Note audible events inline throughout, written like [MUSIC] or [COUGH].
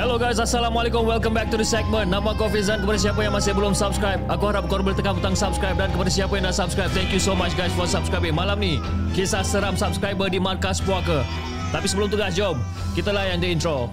Hello guys, Assalamualaikum. Welcome back to the segment. Nama aku Fizan. Kepada siapa yang masih belum subscribe, aku harap korang boleh tekan butang subscribe. Dan kepada siapa yang dah subscribe, thank you so much guys for subscribing. Malam ni, kisah seram subscriber di Markas Puaka. Tapi sebelum tu guys, jom. Kita layan the intro.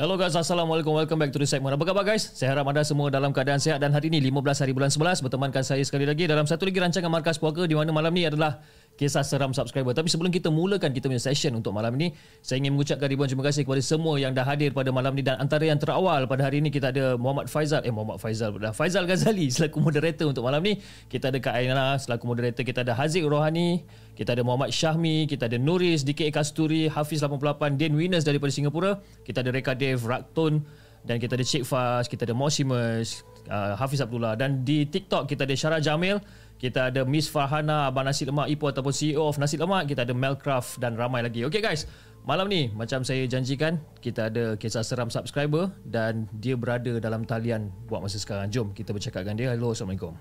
Hello guys, Assalamualaikum. Welcome back to the segment. Apa khabar guys? Saya harap anda semua dalam keadaan sihat dan hari ini 15 hari bulan 11 bertemankan saya sekali lagi dalam satu lagi rancangan Markas Puaka di mana malam ni adalah kisah seram subscriber. Tapi sebelum kita mulakan kita punya session untuk malam ini, saya ingin mengucapkan ribuan terima kasih kepada semua yang dah hadir pada malam ni dan antara yang terawal pada hari ini kita ada Muhammad Faizal, eh Muhammad Faizal pula. Faizal Ghazali selaku moderator untuk malam ni. Kita ada Kak Aina selaku moderator, kita ada Haziq Rohani, kita ada Muhammad Syahmi, kita ada Nuris, DK Kasturi, Hafiz 88, Dan Winners daripada Singapura, kita ada Reka Dev, Rakton dan kita ada Cik Faz, kita ada Mosimus, uh, Hafiz Abdullah dan di TikTok kita ada Syara Jamil, kita ada Miss Farhana, Abang Nasi Lemak Ipoh ataupun CEO of Nasi Lemak, kita ada Melcraft dan ramai lagi. Okay guys, malam ni macam saya janjikan, kita ada kisah seram subscriber dan dia berada dalam talian buat masa sekarang. Jom kita bercakap dengan dia. Hello, Assalamualaikum.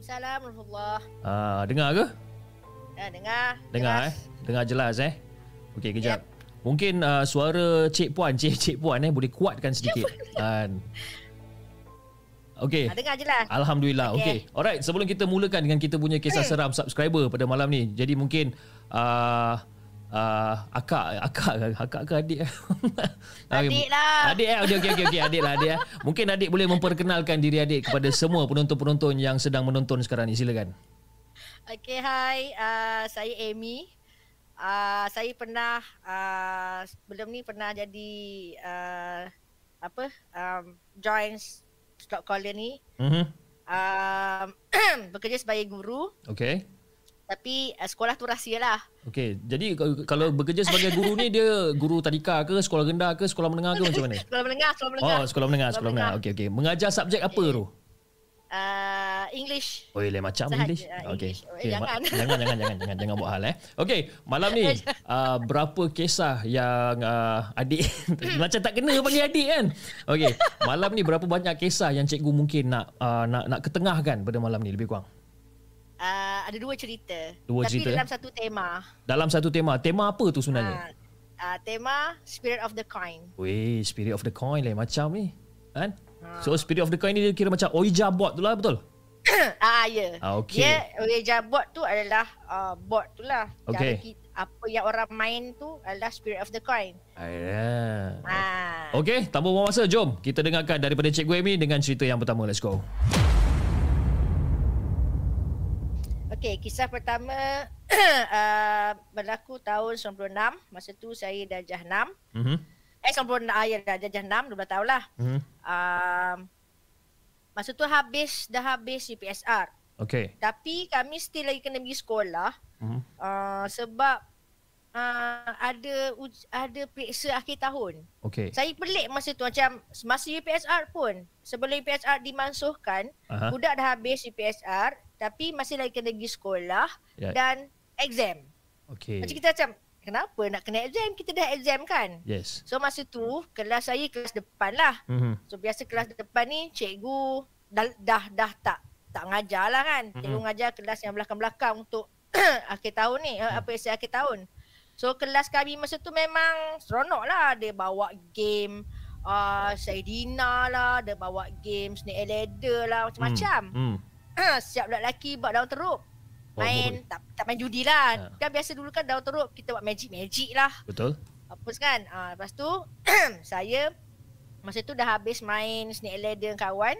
Assalamualaikum Ah, dengar ke? Ah, dengar. Dengar jelas. eh. Dengar jelas eh. Okey, kejap. Mungkin uh, suara Cik Puan, Cik Cik Puan eh boleh kuatkan sedikit. Kan. Okey. Ah, dengar jelas. Alhamdulillah. Okey. Okay. Alright, sebelum kita mulakan dengan kita punya kisah seram subscriber pada malam ni. Jadi mungkin uh, uh, akak akak akak ke adik? [LAUGHS] Adik lah. Adik eh. Okey okey okey okay. adik lah adik eh. Mungkin adik boleh memperkenalkan diri adik kepada semua penonton-penonton yang sedang menonton sekarang ni. Silakan. Okay, hai. Uh, saya Amy. Uh, saya pernah uh, sebelum ni pernah jadi uh, apa um, join slot caller ni Mhm. um, [CLEARS THROAT] bekerja sebagai guru Okey. tapi uh, sekolah tu rahsia lah Okey, jadi kalau- bekerja sebagai guru ni dia guru tadika ke, sekolah rendah ke, sekolah menengah ke macam mana? [LAUGHS] sekolah menengah sekolah menengah Oh, sekolah menengah, sekolah menengah. Okey, okey. Mengajar subjek apa tu? Uh, English Oh, lain macam Sahaja, English. ah, Okey. English. Okey, ma- Jangan. [LAUGHS] jangan jangan jangan jangan jangan buat hal eh. Okey, malam ni [LAUGHS] uh, berapa kisah yang uh, adik [LAUGHS] macam tak kena panggil adik kan? Okey, malam ni berapa banyak kisah yang cikgu mungkin nak uh, nak nak ketengahkan pada malam ni lebih kurang? uh, ada dua cerita Dua tapi cerita, dalam eh? satu tema Dalam satu tema. Tema apa tu sebenarnya? uh, uh, tema spirit of the coin Weh, spirit of the coin lain macam ni. Kan? Ha. So spirit of the coin ni dia kira macam Ouija board tu lah betul? [COUGHS] Ah ya. Ah, okey. Dia Ouija board tu adalah uh, board tu lah. Cara kita, apa yang orang main tu adalah spirit of the coin. Ayah. Ah. Okey, tanpa buang masa, jom kita dengarkan daripada Cikgu Amy dengan cerita yang pertama. Let's go. Okey, kisah pertama [COUGHS] uh, berlaku tahun 96. Masa tu saya darjah 6. Mhm. Eh 96 ah, ya darjah 6, 12 tahun lah. Mhm. Um, masa tu habis dah habis UPSR. Okey. Tapi kami still lagi kena pergi sekolah Mhm. uh, sebab uh, ada uj- ada periksa akhir tahun. Okey. Saya pelik masa tu macam masa UPSR pun sebelum UPSR dimansuhkan Aha. budak dah habis UPSR tapi masih lagi kena pergi sekolah Ya. dan exam. Okey. Macam kita macam kenapa nak kena exam? Kita dah exam kan? Yes. So masa tu kelas saya kelas depan lah. Mhm. So biasa kelas depan ni cikgu dah dah, dah tak tak ngajar lah kan. Mhm. Cikgu ngajar kelas yang belakang-belakang untuk [CLEARS THROAT] akhir tahun ni, uh, apa isi akhir tahun. So kelas kami masa tu memang seronok lah. Dia bawa game uh, Saidina lah, dia bawa game Snake Ladder lah, macam-macam. Hmm. [CLEARS THROAT] Siap lelaki buat daun teruk. Oh, Main, tak, tak main judi lah. Ha. Kan biasa dulu kan daun teruk kita buat magic-magic lah Betul? apa kan. Ah lepas tu [CLEARS THROAT] saya masa tu dah habis main Snake Ladder dengan kawan.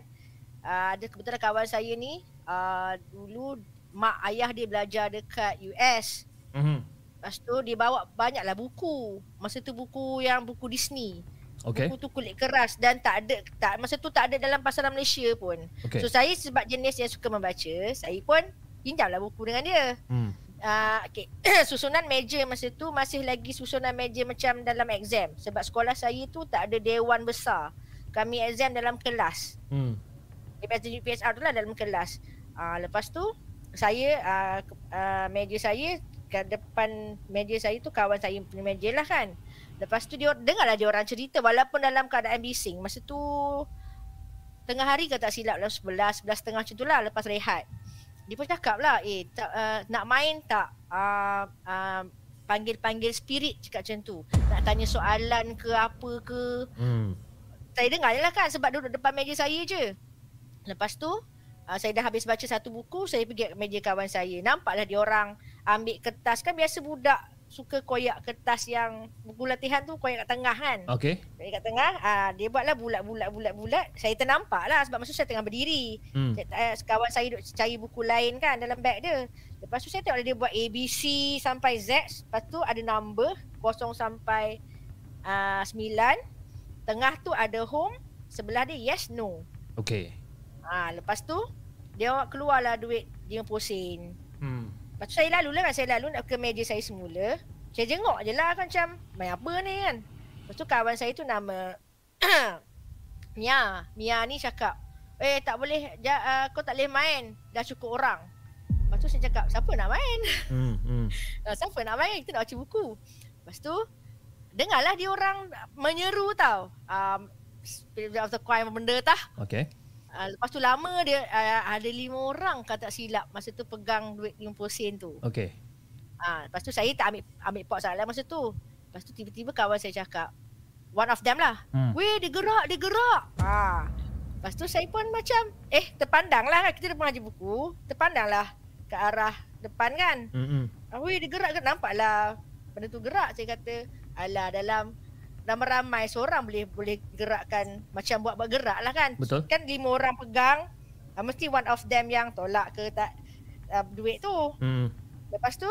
Ah ada kebetulan kawan saya ni ah dulu mak ayah dia belajar dekat US. Mhm. Lepas tu dia bawa banyaklah buku. Masa tu buku yang buku Disney. Okay. Buku tu kulit keras dan tak ada tak masa tu tak ada dalam pasaran Malaysia pun. Okay. So saya sebab jenis yang suka membaca, saya pun pinjamlah buku dengan dia. Hmm. Uh, okay. [CLEARS THROAT] susunan meja masa tu masih lagi susunan meja macam dalam exam. Sebab sekolah saya tu tak ada dewan besar. Kami exam dalam kelas. Hmm. DPS dan UPSR tu lah dalam kelas. Uh, lepas tu saya uh, uh, meja saya kat depan meja saya tu kawan saya punya meja lah kan. Lepas tu dia dengarlah dia orang cerita walaupun dalam keadaan bising. Masa tu tengah hari ke tak silap dalam 11, 11 tengah macam tu lah lepas rehat. Dia pun cakap lah, eh tak, uh, nak main tak? Uh, uh, panggil-panggil spirit cakap macam tu. Nak tanya soalan ke apa ke. Hmm. Saya dengar je lah kan sebab duduk depan meja saya je. Lepas tu, uh, saya dah habis baca satu buku, saya pergi ke meja kawan saya. Nampaklah dia orang ambil kertas. Kan biasa budak suka koyak kertas yang buku latihan tu koyak kat tengah kan. Okay. Koyak kat tengah, uh, dia buatlah bulat-bulat bulat-bulat. Saya ternampak lah sebab masa tu saya tengah berdiri. Hmm. Saya, uh, kawan saya duduk cari buku lain kan dalam beg dia. Lepas tu saya tengok dia buat ABC sampai Z. Lepas tu ada number kosong sampai uh, 9. Tengah tu ada home. Sebelah dia yes, no. Okay. Ha, lepas tu dia keluarlah duit 50 sen. Hmm. Lepas tu saya lalu lah kan. Saya lalu nak ke meja saya semula. Saya jenguk je lah kan macam main apa ni kan. Lepas tu kawan saya tu nama [COUGHS] Mia. Mia ni cakap, eh tak boleh, ja, uh, kau tak boleh main. Dah cukup orang. Lepas tu saya cakap, siapa nak main? Hmm. [LAUGHS] Hmm. Uh, siapa nak main? Kita nak baca buku. Lepas tu, dengarlah dia orang menyeru tau. Um, Spirit of the Choir benda tah. Okay. Uh, lepas tu lama dia uh, ada lima orang kata tak silap masa tu pegang duit 50 sen tu. Okay. Ah, lepas tu saya tak ambil ambil pot salah masa tu. Lepas tu tiba-tiba kawan saya cakap, one of them lah. Hmm. Weh, dia gerak, dia gerak. Ah. Lepas tu saya pun macam, eh terpandang lah. Kita depan ngaji buku. Terpandang lah ke arah depan kan. Hmm. Ah, weh, dia gerak ke? Nampak lah. Benda tu gerak. Saya kata, alah dalam ramai-ramai seorang boleh boleh gerakkan macam buat-buat gerak lah kan. Betul. Kan lima orang pegang. Ah, mesti one of them yang tolak ke tak uh, duit tu. Hmm. Lepas tu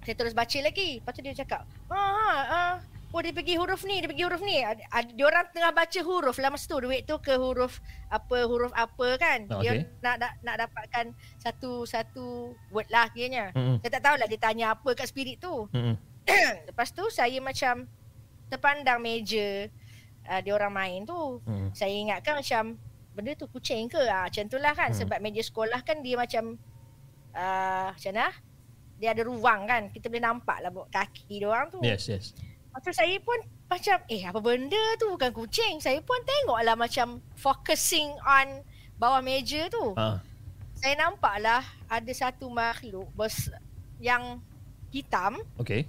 saya terus baca lagi. Lepas tu dia cakap, "Ha ha, ah, oh dia pergi huruf ni, dia pergi huruf ni." Ada, dia orang tengah baca huruf lah masa tu duit tu ke huruf apa huruf apa kan. Ah, Dia nak, nak nak dapatkan satu satu word lah kiranya. Hmm. Saya tak tahulah dia tanya apa kat spirit tu. Hmm. [COUGHS] Lepas tu saya macam terpandang meja uh, dia orang main tu. Hmm. Saya ingatkan macam benda tu kucing ke? Ah macam itulah kan Hmm. sebab meja sekolah kan dia macam uh, macam mana? Dia ada ruang kan. Kita boleh nampak lah kaki dia orang tu. Yes, yes. Lepas tu saya pun macam eh apa benda tu bukan kucing. Saya pun tengoklah macam focusing on bawah meja tu. Ah. Saya nampaklah ada satu makhluk bers yang hitam. Okay.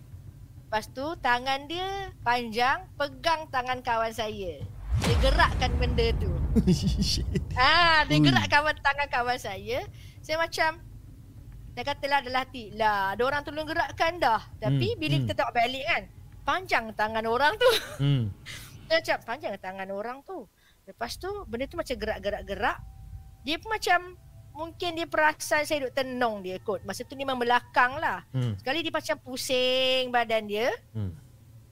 Lepas tu tangan dia panjang pegang tangan kawan saya. Dia gerakkan benda tu. Ah, [LAUGHS] dia Ui. gerakkan tangan kawan saya. Saya macam saya katalah dalam hati, lah ada orang tolong gerakkan dah. Tapi Hmm, bila hmm. kita tengok balik kan, panjang tangan orang tu. [LAUGHS] hmm. Macam panjang tangan orang tu. Lepas tu benda tu macam gerak-gerak-gerak. Dia pun macam mungkin dia perasan saya duduk tenung dia kot. Masa tu memang belakang lah. Hmm. Sekali dia macam pusing badan dia. Hmm.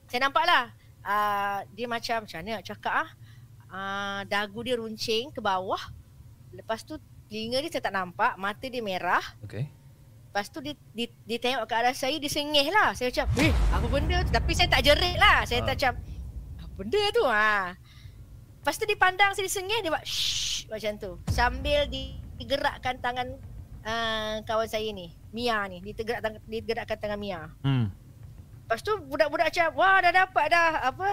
Saya nampak lah. Uh, dia macam macam mana nak cakap ah. Uh, dagu dia runcing ke bawah. Lepas tu telinga dia saya tak nampak. Mata dia merah. Okay. Lepas tu dia, dia, dia tengok ke arah saya. Dia sengih lah. Saya macam eh apa benda tu. Tapi saya tak jerit lah. Saya Ah. tak macam apa benda tu ha. Lepas tu dia pandang saya dia sengih. Dia buat shh macam tu. Sambil di- digerakkan tangan uh, kawan saya ni. Mia ni. Dia, tergerak, tang- dia gerakkan tangan Mia. Hmm. Lepas tu budak-budak macam wah dah dapat dah apa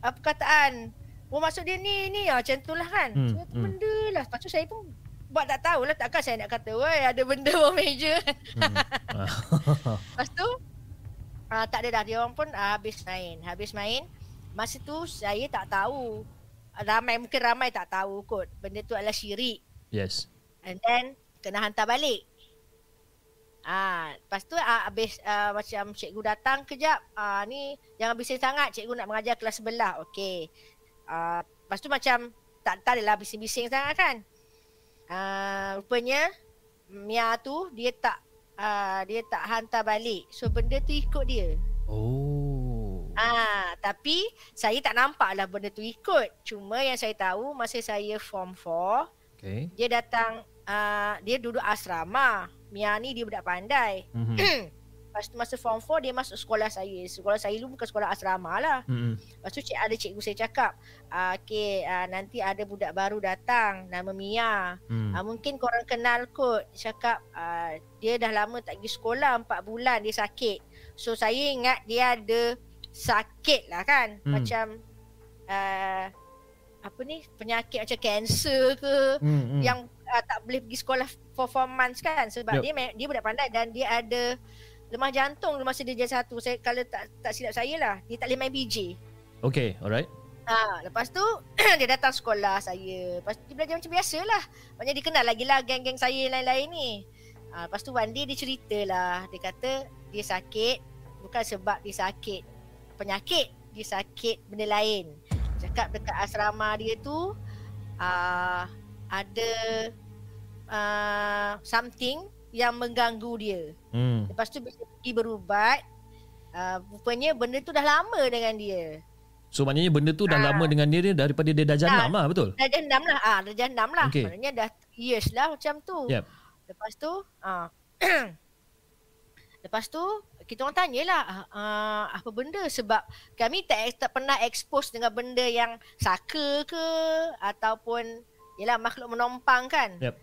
apa perkataan. Oh maksud dia ni ni ah macam tu lah kan. Hmm, Hmm, hmm. benda lah. Lepas tu saya pun buat tak tahulah takkan saya nak kata woi ada benda [LAUGHS] bawah meja. Hmm. [LAUGHS] Lepas tu uh, tak ada dah dia orang pun uh, habis main. Habis main masa tu saya tak tahu. Ramai mungkin ramai tak tahu kot benda tu adalah syirik. yes. And then kena hantar balik. Ah, lepas tu ah, habis ah, macam cikgu datang kejap. Ah, ni jangan bising sangat cikgu nak mengajar kelas sebelah. Okey. Ah, lepas tu macam tak tak adalah bising-bising sangat kan. Ah, rupanya Mia tu dia tak ah, dia tak hantar balik. So benda tu ikut dia. Oh. Ah, tapi saya tak nampak lah benda tu ikut. Cuma yang saya tahu masa saya form 4, Okay. dia datang uh, dia duduk asrama. Mia ni dia budak pandai. Mhm. [CLEARS THROAT] Lepas tu masa form 4 dia masuk sekolah saya. Sekolah saya dulu bukan sekolah asrama lah. Mhm. Lepas tu cik, ada cikgu saya cakap, uh, okay uh, nanti ada budak baru datang nama Mia. Hmm. Uh, mungkin korang kenal kot. Cakap uh, dia dah lama tak pergi sekolah 4 bulan dia sakit. So saya ingat dia ada sakit lah kan. Hmm. Macam uh, apa ni penyakit macam kanser ke Hmm, hmm. yang uh, tak boleh pergi sekolah for 4 months kan sebab Yup. dia dia budak pandai dan dia ada lemah jantung masa dia jadi satu. Saya kalau tak tak silap saya lah, dia tak boleh main BJ. Okay, alright. Ha, lepas tu [CLEARS THROAT] dia datang sekolah saya. Lepas tu dia belajar macam biasa lah. Maknanya dia kenal lagi lah geng-geng saya lain-lain ni. Ha, lepas tu one day dia cerita lah. Dia kata dia sakit bukan sebab dia sakit penyakit. Dia sakit benda lain. Cakap dekat asrama dia tu uh, ada uh, something yang mengganggu dia. Hmm. Lepas tu bila pergi berubat, uh, rupanya benda tu dah lama dengan dia. So maknanya benda tu dah Ah. lama dengan dia, dia daripada dia dah janam lah, betul? Darjah enam lah. Ah, darjah enam lah. Okey. Maknanya dah years lah macam tu. Yep. Lepas tu, ah. [CLEARS THROAT] Lepas tu, kita orang tanyalah ah, apa benda sebab kami tak, tak pernah expose dengan benda yang saka ke ataupun yalah makhluk menompang kan. Yep.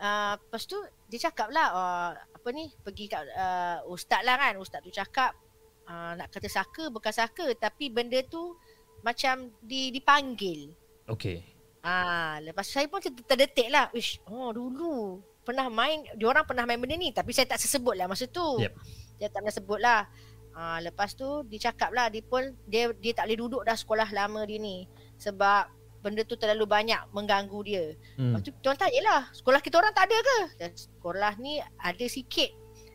Uh, lepas tu dia cakap lah uh, apa ni pergi kat uh, ustaz lah kan ustaz tu cakap uh, nak kata saka bukan saka tapi benda tu macam di, dipanggil Okay. Ah, lepas tu saya pun ter- terdetik lah. Ish, oh dulu pernah main, diorang pernah main benda ni tapi saya tak sesebut lah masa tu. Yep. Dia tak pernah sebut lah. Ah, lepas tu dia cakap lah dia pun dia dia tak boleh duduk dah sekolah lama dia ni sebab benda tu terlalu banyak mengganggu dia. Hmm. Lepas tu kita orang tanya lah, sekolah kita orang tak ada ke? Dan sekolah ni ada sikit.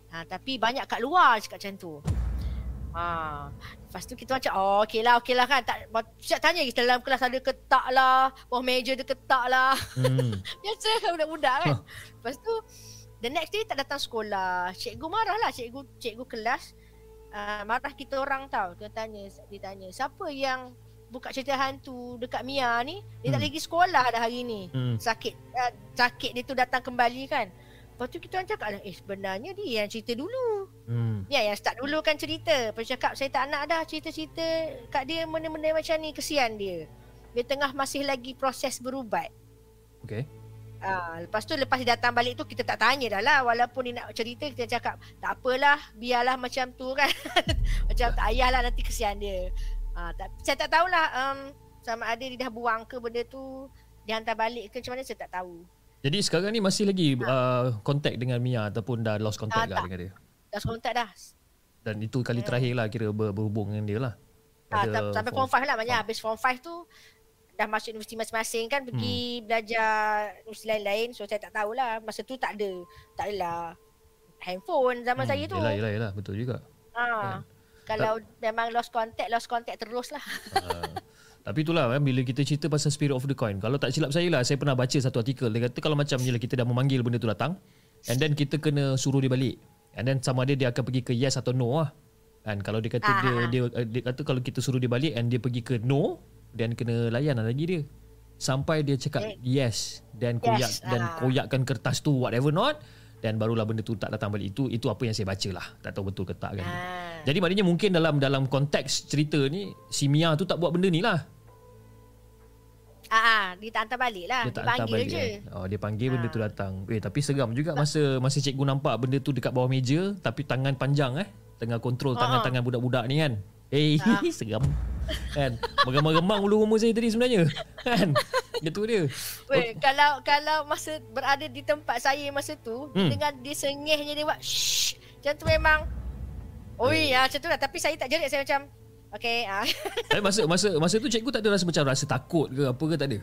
Ha, tapi banyak kat luar cakap macam tu. Ha, lepas tu kita macam, oh okey lah, okey lah kan. Tak, siap tanya kita dalam kelas ada ketak lah, bawah meja ada ketak lah. Hmm. [LAUGHS] Biasa kan budak-budak kan. Lepas tu, the next day tak datang sekolah. Cikgu marah lah, cikgu, cikgu kelas. Uh, marah kita orang tau. Dia tanya, dia tanya, siapa yang buka cerita hantu dekat Mia ni? Dia tak Hmm. lagi sekolah dah hari ni Hmm. sakit uh, sakit dia tu datang kembali kan. Lepas tu kita orang cakap lah, eh sebenarnya dia yang cerita dulu. Hmm. Dia yang start dulu kan cerita. Lepas cakap saya tak nak dah cerita-cerita kat dia benda-benda macam ni. Kesian dia. Dia tengah masih lagi proses berubat. Okay. Ah, lepas tu lepas dia datang balik tu kita tak tanya dah lah. Walaupun dia nak cerita kita cakap tak apalah biarlah macam tu kan. [LAUGHS] Macam tak payahlah nanti kesian dia. Ah, tak, saya tak tahulah um, sama ada dia dah buang ke benda tu dia hantar balik ke macam mana saya tak tahu. Jadi sekarang ni masih lagi uh, contact dengan Mia ataupun dah lost contact tak. dengan dia? dah kontak dah. Dan itu kali terakhir lah kira ber, berhubung dengan dia lah. ah, tam- sampai form 5 lah maknanya habis form 5 tu dah masuk universiti masing-masing kan pergi Hmm. belajar universiti lain-lain so saya tak tahulah masa tu tak ada tak adalah handphone zaman Hmm, saya tu Yelah, yelah, yelah. Betul juga. Ah, kalau memang lost contact, lost contact terus lah. Uh, tapi itulah kan, bila kita cerita pasal spirit of the coin. Kalau tak silap saya lah, saya pernah baca satu artikel. Dia kata kalau macam ni lah kita dah memanggil benda tu datang. And then kita kena suruh dia balik. And then sama ada dia akan pergi ke yes atau no lah. And kalau dia kata Ah, dia, ah, ah. dia, uh, dia kata kalau kita suruh dia balik and dia pergi ke no, dan kena layan lah lagi dia. Sampai dia cakap Eh. yes dan koyak Yes, dan ah. koyakkan kertas tu whatever not dan barulah benda tu tak datang balik itu itu apa yang saya baca lah tak tahu betul ke tak kan Ah. jadi maknanya mungkin dalam dalam konteks cerita ni si Mia tu tak buat benda ni lah Ah, ah, dia tak hantar balik lah. dia Dia, tak hantar panggil balik je. eh. Oh dia panggil benda Ah. tu datang. Eh tapi seram juga masa masa cikgu nampak benda tu dekat bawah meja tapi tangan panjang eh. tengah kontrol tangan-tangan budak-budak ni kan. Eh, Ha. [LAUGHS] seram. Kan? Meremang-remang ulu rumah saya tadi sebenarnya. Kan? Itu dia. Weh, kalau kalau masa berada di tempat saya masa tu, Hmm. hmm. dengan dia sengihnya dia buat shh. Macam tu memang Oi, ah, macam tu lah. Tapi saya tak jerit. Saya macam, okay. Ah. [LAUGHS] Eh, masa masa masa tu cikgu tak ada rasa macam rasa takut ke apa ke tak ada?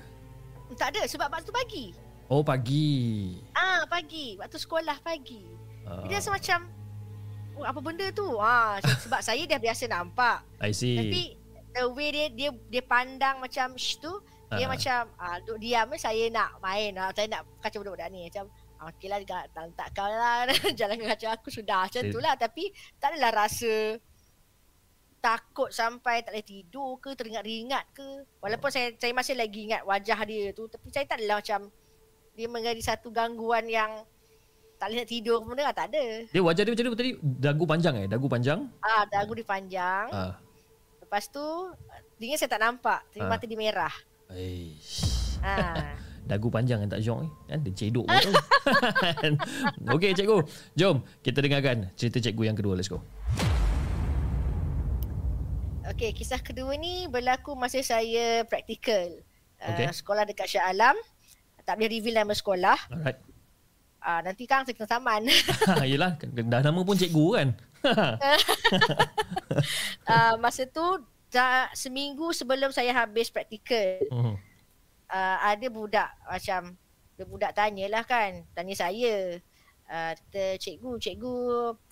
tak ada sebab waktu tu pagi. Oh pagi. Ah, pagi. Waktu sekolah pagi. Ah, Dia rasa macam, oh, apa benda tu? Ah, sebab [LAUGHS] saya dah biasa nampak. I see. Tapi the way dia dia dia pandang macam shh tu, dia Ah. macam ah duduk diam eh, saya nak main. Ah, saya nak kacau budak-budak ni macam ah, okey lah tak tak, kau lah [LAUGHS] jalan kacau aku sudah macam tu lah tapi tak adalah rasa takut sampai tak boleh tidur ke teringat-ringat ke walaupun saya saya masih lagi ingat wajah dia tu tapi saya tak adalah macam dia menjadi satu gangguan yang tak boleh nak tidur pun dah tak ada. Dia wajah dia macam tadi? Dagu panjang eh? Dagu panjang? Ah dagu dia panjang. Ah. Lepas tu dia saya tak nampak tapi Ah. mata dia merah. Eish. Ah. [LAUGHS] Dagu panjang kan tak jong ni. Kan dia cedok pun tu. [LAUGHS] Okey cikgu. Jom kita dengarkan cerita cikgu yang kedua. Let's go. Okey, kisah kedua ni berlaku masa saya praktikal. Okey. Uh, sekolah dekat Shah Alam. Tak boleh reveal nama sekolah. Alright. Uh, nanti kan saya kena saman. [LAUGHS] Yelah, dah nama pun cikgu kan. Uh, [LAUGHS] masa tu dah seminggu sebelum saya habis praktikal. Hmm. Uh, ada budak macam ada budak tanyalah kan, tanya saya. Uh, kata cikgu, cikgu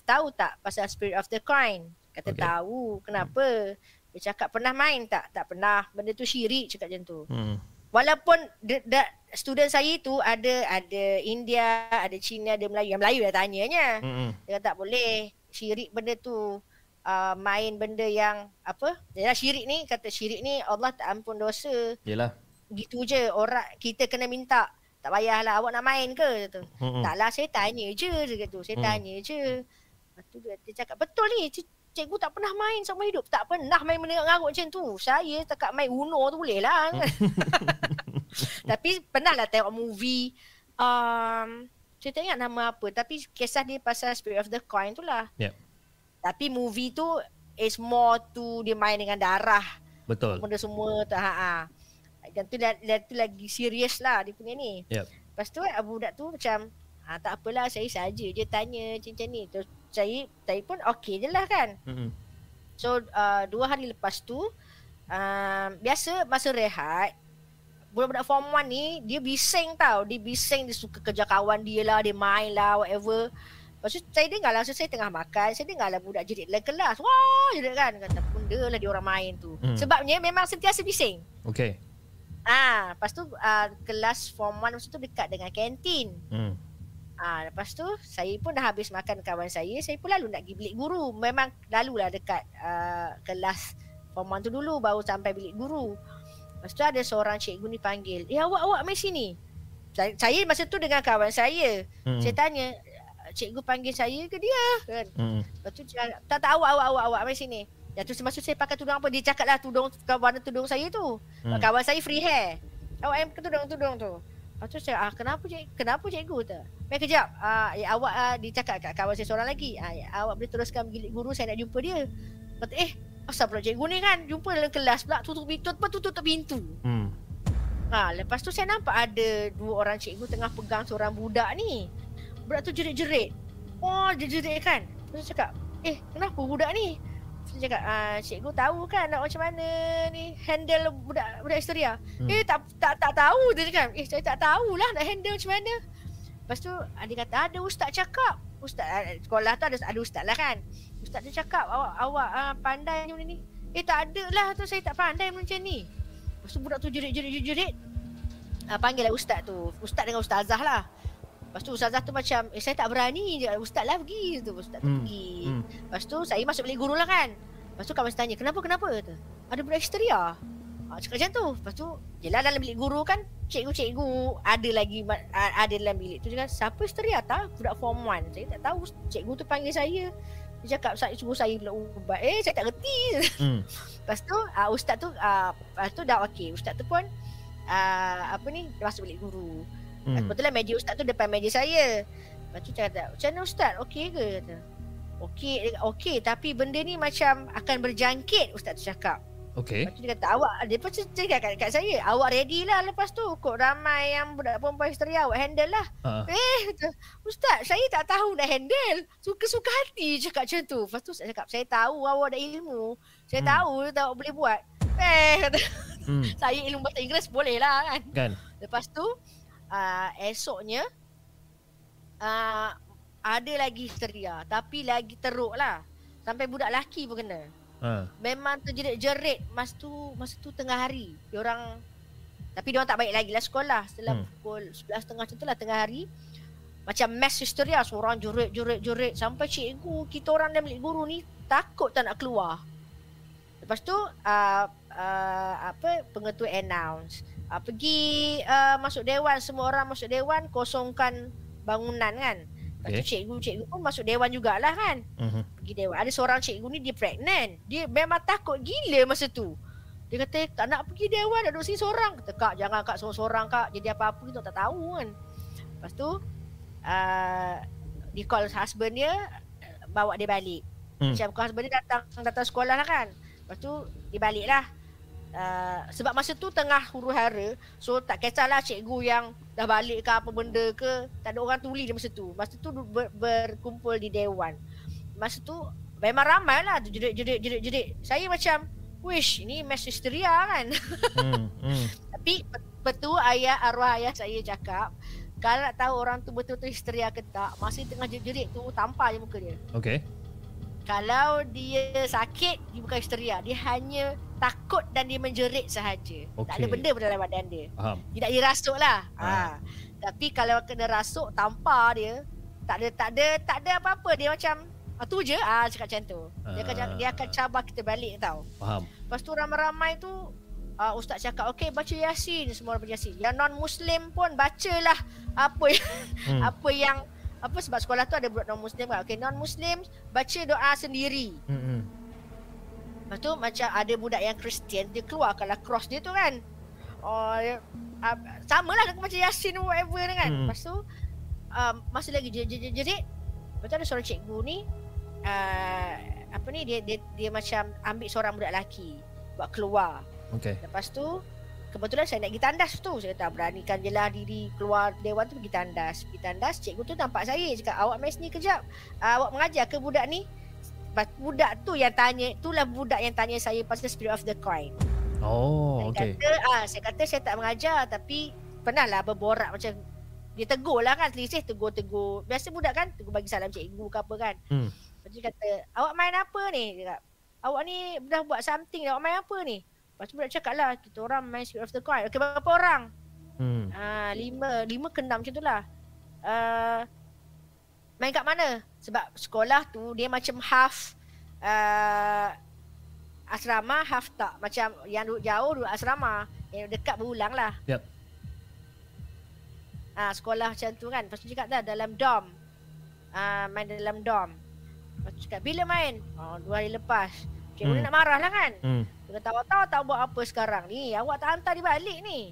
tahu tak pasal spirit of the coin? Kata okay. tahu. Kenapa? Dia cakap pernah main tak? Tak pernah. Benda tu syirik cakap macam tu. Hmm. Walaupun de, de, student saya tu ada ada India, ada Cina, ada Melayu. Yang Melayu dah tanyanya. Hmm. Dia kata tak boleh. Syirik benda tu. Uh, main benda yang apa? Yalah syirik ni kata syirik ni Allah tak ampun dosa. Yelah. Gitu je orang kita kena minta. Tak payahlah awak nak main ke. Hmm. Taklah saya tanya je dia kata. Saya Hmm. tanya je. Lepas tu dia, dia cakap betul ni cik, cikgu tak pernah main seumur hidup. Tak pernah main benda ngarut macam tu. Saya takat main Uno tu boleh lah. [LAUGHS] Tapi pernah lah tengok movie. Um, saya tak ingat nama apa. Tapi kisah dia pasal Spirit of the Coin tu lah. Yep. Tapi movie tu is more to dia main dengan darah. Betul. Benda semua tu. Ha, ha. Dan tu, dah- tu lagi serius lah dia punya ni. Yep. Lepas tu eh, budak tu macam ha, tak apalah saya saja je tanya macam ni. Terus saya, saya pun okey je lah kan. Hmm. So uh, dua hari lepas tu uh, biasa masa rehat budak-budak form 1 ni dia bising tau. Dia bising dia suka kerja kawan dia lah, dia main lah whatever. Lepas tu saya dengar lah, so saya tengah makan, saya dengar lah budak jerit dalam kelas. Wah, jerit kan. Kata benda lah dia orang main tu. Hmm. Sebabnya memang sentiasa bising. Okay. Ah, lepas tu uh, kelas form 1 masa tu dekat dengan kantin. Hmm. Ah, lepas tu saya pun dah habis makan kawan saya, saya pun lalu nak pergi bilik guru. Memang lalulah dekat uh, kelas form 1 tu dulu baru sampai bilik guru. Lepas tu ada seorang cikgu ni panggil, "Eh awak awak mai sini." Saya, saya masa tu dengan kawan saya. Hmm. Saya tanya, "Cikgu panggil saya ke dia?" kan. Hmm. Lepas tu dia tak tak awak awak awak awak mai sini. Yang tu semasa saya pakai tudung apa dia cakap lah tudung warna tudung saya tu. Hmm. Kawan saya free hair. Awak yang pakai tudung tudung tu. Lepas tu saya ah kenapa cik kenapa cikgu tu? Mai kejap. Ah ya, awak ah, dia cakap kat kawan saya seorang lagi. Ah ya, awak boleh teruskan bilik guru saya nak jumpa dia. Lepas tu eh asal pula cikgu ni kan jumpa dalam kelas pula tutup pintu apa tutup pintu. Hmm. Ha, lepas tu saya nampak ada dua orang cikgu tengah pegang seorang budak ni. Budak tu jerit-jerit. Oh, dia jerit kan. Lepas tu cakap, eh kenapa budak ni? Saya cakap, ah, cikgu tahu kan nak macam mana ni handle budak budak histeria. Hmm. Eh tak tak tak tahu dia cakap. Eh saya tak tahulah nak handle macam mana. Lepas tu dia kata ada ustaz cakap. Ustaz ah, sekolah tu ada ada ustaz lah kan. Ustaz tu cakap awak awak ah, pandai macam ni. Eh tak ada lah tu saya tak pandai macam ni. Lepas tu budak tu jerit-jerit-jerit. Ah, panggil lah ustaz tu. Ustaz dengan ustazah lah. Lepas tu ustazah tu macam, eh saya tak berani je. Ustaz lah pergi tu. Ustaz tu Hmm. pergi. Hmm. Lepas tu saya masuk bilik guru lah kan. Lepas tu kawan saya tanya, kenapa kenapa? Kata, ada budak histeria. Ha, cakap macam tu. Lepas tu, yelah dalam bilik guru kan, cikgu-cikgu ada lagi ada dalam bilik tu. Dia kata, siapa histeria tak? Budak form 1. Saya tak tahu. Cikgu tu panggil saya. Dia cakap, saya suruh saya pula ubat. Eh, saya tak reti. Hmm. [LAUGHS] Lepas tu uh, ustaz tu uh, lepas tu dah okey. Ustaz tu pun uh, apa ni dia masuk bilik guru. Hmm. Hmm. Kebetulan meja ustaz tu depan meja saya. Lepas tu saya kata, "Macam mana ustaz? Okey ke?" kata. Okey, okey tapi benda ni macam akan berjangkit Ustaz tu cakap. Okey. Lepas tu dia kata awak dia pun cakap kat, kat saya, awak ready lah lepas tu kok ramai yang budak perempuan histeria awak handle lah. Ha. Eh, Ustaz, saya tak tahu nak handle. Suka-suka hati cakap macam tu. Lepas tu saya cakap, saya tahu awak ada ilmu. Saya Hmm. tahu awak boleh buat. Eh, kata, Hmm. [LAUGHS] saya ilmu bahasa Inggeris boleh lah kan. Kan? Lepas tu, uh, esoknya, uh, ada lagi histeria. Tapi lagi teruk lah. Sampai budak lelaki pun kena. Ha. Memang terjerit-jerit masa tu masa tu tengah hari. Diorang tapi diorang tak baik lagi lah sekolah. Setelah hmm. pukul 11.30 macam tu lah tengah hari. Macam mass hysteria seorang jerit-jerit-jerit sampai cikgu kita orang dan milik guru ni takut tak nak keluar. Lepas tu uh, uh, apa pengetua announce uh, pergi uh, masuk dewan semua orang masuk dewan kosongkan bangunan kan. Lepas tu cikgu-cikgu pun masuk dewan jugalah kan Mhm. pergi dewan. Ada seorang cikgu ni dia pregnant. Dia memang takut gila masa tu. Dia kata tak nak pergi dewan nak duduk sini seorang. Kata kak jangan kak seorang-seorang kak. Jadi apa-apa kita tak tahu kan. Lepas tu uh, dia call husband dia bawa dia balik. Hmm. Macam husband dia datang datang sekolah lah kan. Lepas tu dia balik lah. Uh, sebab masa tu tengah huru hara So tak kisahlah cikgu yang dah balik ke apa benda ke Tak ada orang tuli dia masa tu Masa tu ber, berkumpul di dewan Masa tu memang ramai lah jerit jerit jerit jerit Saya macam Wish ini mass hysteria kan [LAUGHS] Hmm. Hmm. Tapi betul ayah arwah ayah saya cakap Kalau nak tahu orang tu betul-betul histeria ke tak Masih tengah jerit tu tampar je muka dia Okey. Kalau dia sakit Dia bukan histeria Dia hanya takut dan dia menjerit sahaja Tak ada Okey. benda pun dalam badan dia Faham. Tidak dirasuk lah Ah. ha. Tapi kalau kena rasuk Tampar dia Tak ada tak ada tak ada apa-apa Dia macam ah, Tu je ah cakap macam tu Dia akan Ah. dia akan cabar kita balik tau Faham. Lepas tu ramai-ramai tu uh, Ustaz cakap Okay baca Yasin Semua orang baca Yasin Yang non-Muslim pun Bacalah Apa yang Hmm. Apa yang Apa sebab sekolah tu ada budak non-Muslim kan Okay non-Muslim Baca doa sendiri Hmm. Lepas tu macam ada budak yang Kristian Dia keluarkanlah cross dia tu kan Oh, dia, uh, sama lah dengan macam Yasin whatever kan Hmm. Lepas tu um, Masih lagi jerit-jerit Lepas tu ada seorang cikgu ni uh, Apa ni dia, dia dia macam ambil seorang budak lelaki Buat keluar Okey. Lepas tu Kebetulan saya nak pergi tandas tu. Saya kata beranikan je lah diri Keluar dewan tu pergi tandas. Pergi tandas Cikgu tu nampak saya. Cakap awak main sini kejap. Uh, Awak mengajar ke budak ni? Budak tu yang tanya Itulah budak yang tanya saya Pasal spirit of the coin Oh, Saya okey. kata ah, Saya kata saya tak mengajar Tapi Pernah lah berborak macam Dia tegur lah kan Selisih tegur-tegur. Biasa budak kan Tegur bagi salam cikgu ke apa kan. Hmm. Lepas dia kata Awak main apa ni? Dia kata Awak ni dah buat something Awak main apa ni Lepas tu budak cakap lah Kita orang main Spirit of the Coin. Okay berapa orang? Hmm. Ah, Lima Lima ke enam macam tu lah. Uh, Main kat mana? Sebab sekolah tu Dia macam half uh, Asrama half tak. Macam yang duduk jauh duduk asrama. Yang dekat berulang lah. Yep. Ah, sekolah macam tu kan. Lepas tu cakap dah dalam dom ah, Main dalam dom Lepas tu cakap bila main? Oh, Dua hari lepas. Cikgu Hmm. nak marah lah kan? Hmm. Dia kata awak tahu tak buat apa sekarang ni? Awak tak hantar dia balik ni.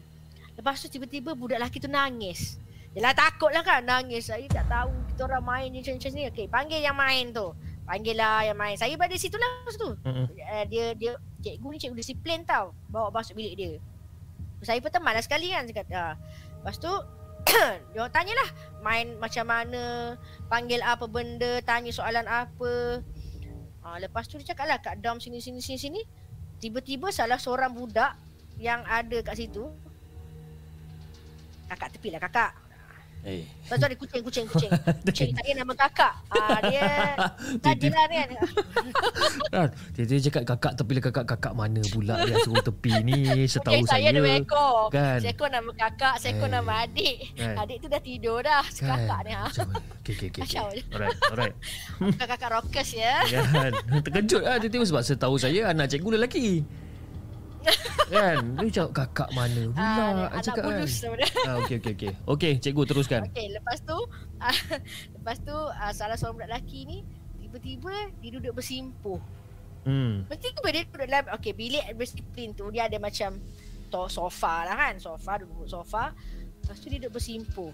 Lepas tu tiba-tiba budak lelaki tu nangis. Yelah takut lah kan nangis. Saya tak tahu kita orang main je macam-macam ni. Okay panggil yang main tu. Panggil lah yang main. Saya berada situ lah masa tu. Hmm. uh, Dia dia cikgu ni cikgu disiplin tau. Bawa masuk bilik dia. Saya pun teman lah sekali kan Cakap, ah. Lepas tu [COUGHS] Dia orang tanyalah Main macam mana Panggil apa benda Tanya soalan apa. Ha, Lepas tu dia cakap lah Kat dom sini sini sini sini Tiba-tiba salah seorang budak Yang ada kat situ. Kakak tepi lah kakak Eh, Lepas tu ada kucing kucing kucing [LAUGHS] Kucing saya nama kakak ah, Dia Sajalah ni kan Kan? Dia, dia cakap kakak tapi lah kakak kakak mana pula dia suruh tepi ni [LAUGHS] setahu Kucing saya. saya dua ekor Kan? Seekor nama kakak Seekor Eh. nama adik Kan? Adik tu dah tidur dah Kakak ni ha okay, okay, okay, Kacau okay. je. Alright, alright. [LAUGHS] Kakak-kakak rockers ya Kan? Terkejut lah dia tengok sebab setahu saya anak cikgu lelaki. [LAUGHS] kan? Dia cakap kakak mana pula uh, Anak cakap kan. bulus nama dia Ah, okey okey okey. Okey, cikgu teruskan. Okey, lepas tu [LAUGHS] ah, lepas tu ah, salah seorang budak lelaki ni tiba-tiba dia duduk bersimpuh. Hmm. Tiba-tiba dia duduk dalam okey bilik berdisiplin tu dia ada macam to sofa lah kan, sofa duduk sofa. Lepas tu dia duduk bersimpuh.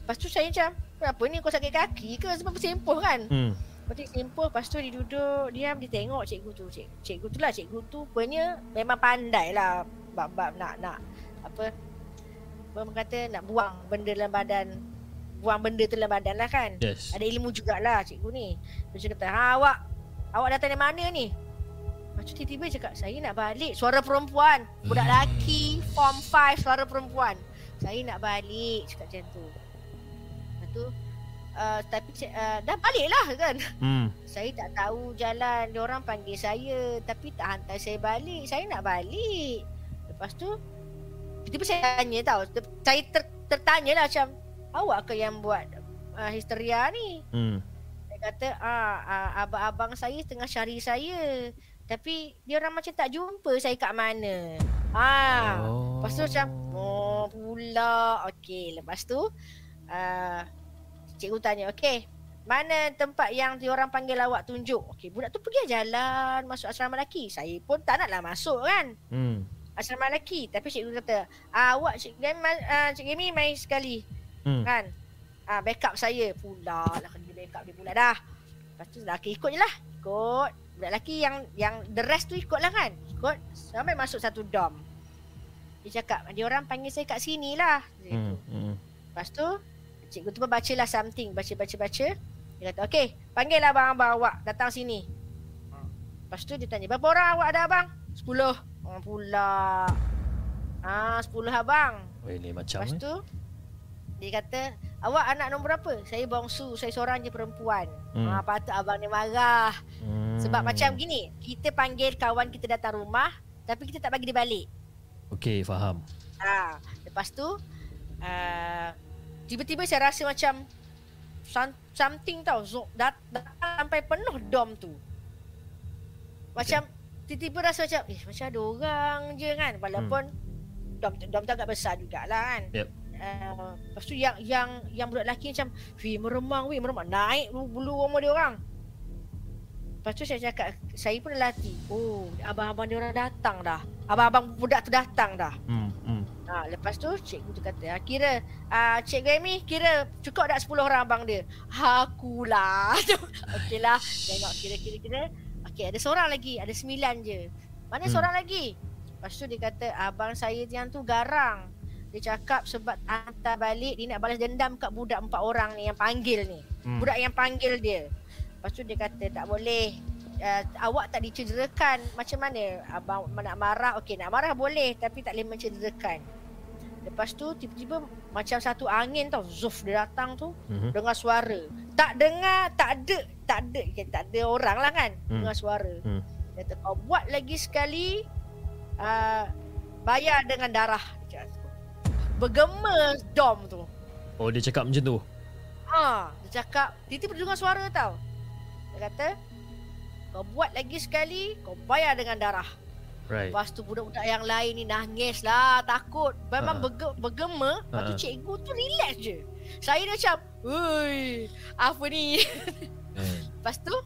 Lepas tu saya macam, kenapa ni kau sakit kaki ke sebab bersimpuh kan? Hmm. Berarti simple Lepas tu dia duduk Diam dia tengok cikgu tu. Cik, Cikgu tu lah Cikgu tu punya Memang pandai lah. Bab-bab nak nak Apa Memang kata nak buang benda dalam badan. Buang benda tu dalam badan lah kan? Yes. Ada ilmu jugalah cikgu ni. Dia kata ha awak Awak datang dari mana ni? Lepas tu tiba-tiba cakap Saya nak balik Suara perempuan. Budak lelaki Form 5 Suara perempuan. Saya nak balik Cakap macam tu. Lepas tu uh, Tapi uh, Dah balik lah kan Hmm. saya tak tahu jalan. Dia orang panggil saya tapi tak hantar saya balik. Saya nak balik. Lepas tu tiba-tiba saya tanya tau. Ter- Saya ter, tertanya lah macam awak ke yang buat uh, histeria ni? Hmm. Dia kata ah, ah abang-abang saya tengah cari saya. Tapi dia orang macam tak jumpa saya kat mana. Ah. Oh. Lepas tu macam Oh pula Okay lepas tu uh, Cikgu tanya Okay Mana tempat yang diorang panggil awak tunjuk? Okay budak tu pergi jalan Masuk asrama lelaki. Saya pun tak naklah masuk kan. Hmm. Asrama lelaki. Tapi cikgu kata ah, Awak Cik Gemi, uh, Cik Gemi main sekali. Hmm. Kan? Ah, Backup saya Pula lah Kena backup dia pula dah. Lepas tu okay, ikut je lah. Ikut. Budak lelaki yang yang The rest tu ikut lah kan. Ikut. Sampai masuk satu dom. Dia cakap Dia orang panggil saya kat sini lah. Hmm. Hmm. Lepas tu Cikgu tu pun bacalah something Baca-baca-baca Dia kata okay Panggil lah abang-abang awak Datang sini Lepas tu dia tanya Berapa orang awak ada abang? Sepuluh Orang pula Ah, sepuluh abang Weh, ni macam Lepas eh. tu Dia kata Awak anak nombor berapa? Saya bongsu Saya seorang je perempuan Hmm. ah, Patut abang ni marah Hmm. Sebab macam gini Kita panggil kawan kita datang rumah Tapi kita tak bagi dia balik Okey, faham. Ha, lepas tu uh, tiba-tiba saya rasa macam some- something tau zo- dat, datang sampai penuh dom tu. Macam tiba-tiba rasa macam eh macam ada orang je kan walaupun dom dom tu agak besar jugalah kan. Yep. Uh, lepas tu yang yang yang budak lelaki macam Wih meremang weh meremang Naik bulu, bulu rumah dia orang Lepas tu saya cakap Saya pun latih Oh abang-abang dia orang datang dah Abang-abang budak tu datang dah Hmm. Hmm. Ha, lepas tu cikgu tu kata, "Ah, kira uh, Cikgu Amy kira cukup tak 10 orang abang dia? Akulah. [LAUGHS] Okeylah, tengok kira-kira kira. Okey, ada seorang lagi, ada sembilan je. Mana Hmm. seorang lagi? Lepas tu dia kata, abang saya yang tu garang. Dia cakap sebab hantar balik dia nak balas dendam kat budak empat orang ni yang panggil ni. Hmm. Budak yang panggil dia. Lepas tu dia kata tak boleh. Uh, awak tak dicederakan Macam mana Abang nak marah Okey nak marah boleh Tapi tak boleh mencederakan Lepas tu tiba-tiba Macam satu angin tau Zuf dia datang tu Mhm. Dengar suara Tak dengar Tak ada Tak ada okay, Tak ada orang lah kan Hmm. Dengar suara Hmm. Dia kata kau buat lagi sekali uh, Bayar dengan darah. Bergema dom tu Oh, dia cakap macam tu. Ha, dia cakap, tiba-tiba dia dengar suara tau. Dia kata, kau buat lagi sekali, kau bayar dengan darah. Right. Lepas tu budak-budak yang lain ni nangis lah, takut. Memang Ha. berge, bergema, lepas tu Ha. cikgu tu relax je. Saya dah macam, Ui, apa ni? Eh. [LAUGHS] Lepas tu,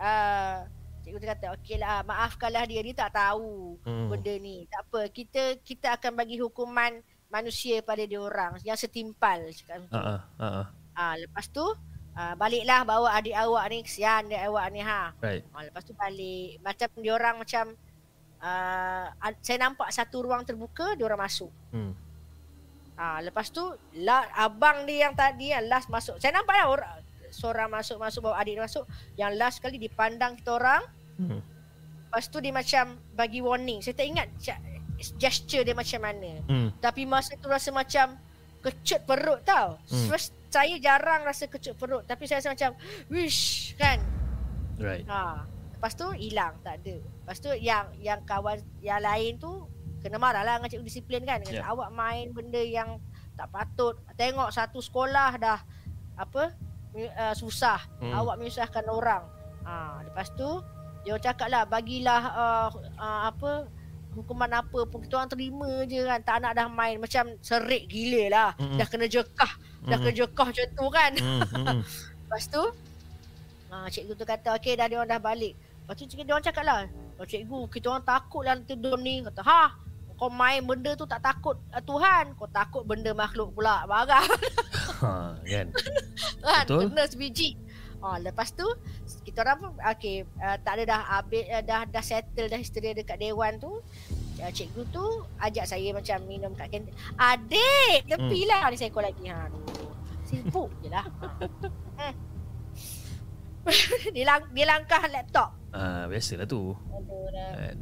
uh, cikgu tu kata, okey lah, maafkanlah dia, dia tak tahu Hmm. benda ni. Tak apa, kita kita akan bagi hukuman manusia pada dia orang yang setimpal cakap. Ha ah. Ah lepas tu ah, baliklah bawa adik awak ni kesian adik awak ni ha. Right. Ah, lepas tu balik macam dia orang macam ad- saya nampak satu ruang terbuka dia orang masuk. Hmm. Ah lepas tu la, abang dia yang tadi yang last masuk. Saya nampak lah orang seorang masuk masuk bawa adik dia masuk. Yang last sekali dipandang kita orang. Hmm. Lepas tu dia macam bagi warning. Saya tak ingat gesture dia macam mana. Hmm. Tapi masa tu rasa macam kecut perut tau. Hmm. First saya jarang rasa kecut perut tapi saya rasa macam wish kan. Right. Ha. Lepas tu hilang tak ada. Lepas tu yang yang kawan yang lain tu kena marah lah dengan cikgu disiplin kan. Dengan Ya. awak main benda yang tak patut. Tengok satu sekolah dah apa uh, susah. Hmm. Awak menyusahkan orang. Ha. Lepas tu dia cakap lah bagilah uh, uh, apa hukuman apa pun kita orang terima je kan. Tak nak dah main macam serik gila lah. Mm-mm. dah kena jekah. Dah kena jekah macam tu kan. Hmm. Hmm. [LAUGHS] lepas tu uh, cikgu tu kata okey dah dia orang dah balik. Lepas tu cikgu dia orang cakap lah oh, cikgu kita orang takut lah nanti dom ni. Kata ha? Kau main benda tu tak takut uh, Tuhan? Kau takut benda makhluk pula. Marah. [LAUGHS] Ha, kan. [LAUGHS] kan Betul. kena sebiji Ah, lepas tu kita orang pun okey uh, tak ada dah habis uh, dah dah settle dah history dekat dewan tu. Uh, cikgu tu ajak saya macam minum kat kantin. Adik, tepilah hmm. ni saya call lagi. Ha. Sibuk je lah. Ha. [LAUGHS] dia, lang- dia langkah laptop. Ah, biasalah tu. Aduh, dah. Kan?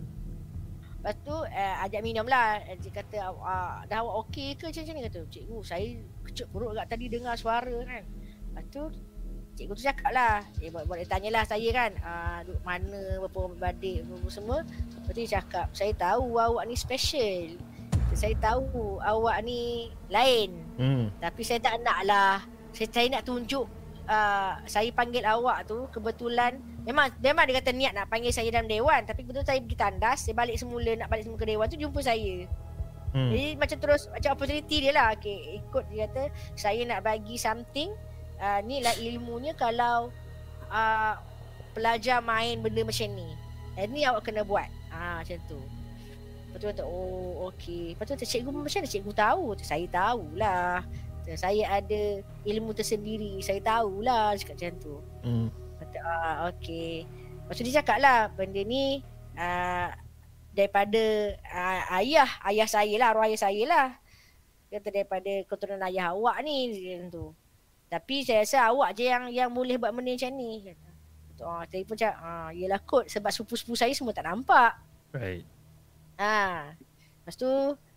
Lepas tu uh, ajak minum lah. Dia kata uh, dah awak okey ke macam-macam ni kata. Cikgu saya kecuk perut kat tadi dengar suara kan. Lepas tu cikgu tu cakap lah. Eh buat, buat dia tanyalah saya kan. Uh, duduk mana berapa badik berapa semua. Lepas tu dia cakap saya tahu awak ni special. Saya tahu awak ni lain. Hmm. Tapi saya tak nak lah. Saya, saya nak tunjuk uh, saya panggil awak tu kebetulan memang memang dia kata niat nak panggil saya dalam dewan tapi betul saya pergi tandas saya balik semula nak balik semula ke dewan tu jumpa saya. Hmm. Jadi macam terus macam opportunity dia lah. Okay, ikut dia kata saya nak bagi something uh, ni lah ilmunya kalau uh, pelajar main benda macam ni. Eh, ni awak kena buat. Ah macam tu. Lepas tu kata oh okey. Lepas tu kata cikgu macam mana cikgu tahu? Saya tahulah. Saya ada ilmu tersendiri. Saya tahulah cakap macam tu. Hmm. Kata ah okey. Lepas tu dia cakap lah benda ni uh, daripada uh, ayah ayah saya lah arwah ayah saya lah. Kata daripada keturunan ayah awak ni macam tu. Tapi saya rasa awak je yang yang boleh buat benda macam ni. Kata. Ah, saya pun cakap, ah, yelah kot sebab sepupu-sepupu saya semua tak nampak. Right. Ha. Lepas tu,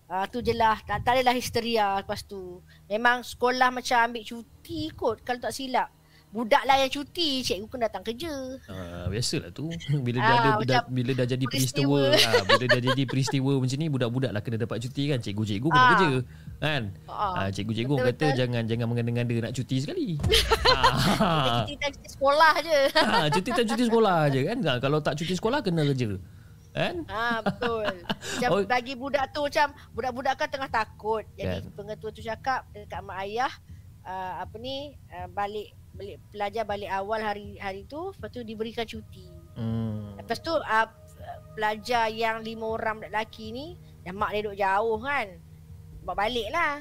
ah, tu je lah. Tak, tak adalah histeria lepas tu. Memang sekolah macam ambil cuti kot kalau tak silap. Budak lah yang cuti, cikgu pun datang kerja. Ah, biasalah tu. Bila dah Ah, ada dah, bila dah jadi peristiwa, peristiwa. ah, bila dah jadi peristiwa macam ni budak-budak lah kena dapat cuti kan. Cikgu-cikgu kena Ah. kerja. Kan? Ah. Ah, cikgu-cikgu Betul, kata betul. jangan jangan mengada-ngada nak cuti sekali. [LAUGHS] ah. Cuti time cuti sekolah je. ha, cuti tak cuti sekolah je kan. Ha, kalau tak cuti sekolah kena kerja. Kan? Ha betul. Macam oh. bagi budak tu macam budak-budak kan tengah takut. Jadi Kan. pengetua tu cakap dekat mak ayah uh, apa ni uh, balik balik pelajar balik awal hari hari tu lepas tu diberikan cuti. Hmm. Lepas tu uh, pelajar yang lima orang lelaki ni yang mak dia duduk jauh kan. Bawa balik lah.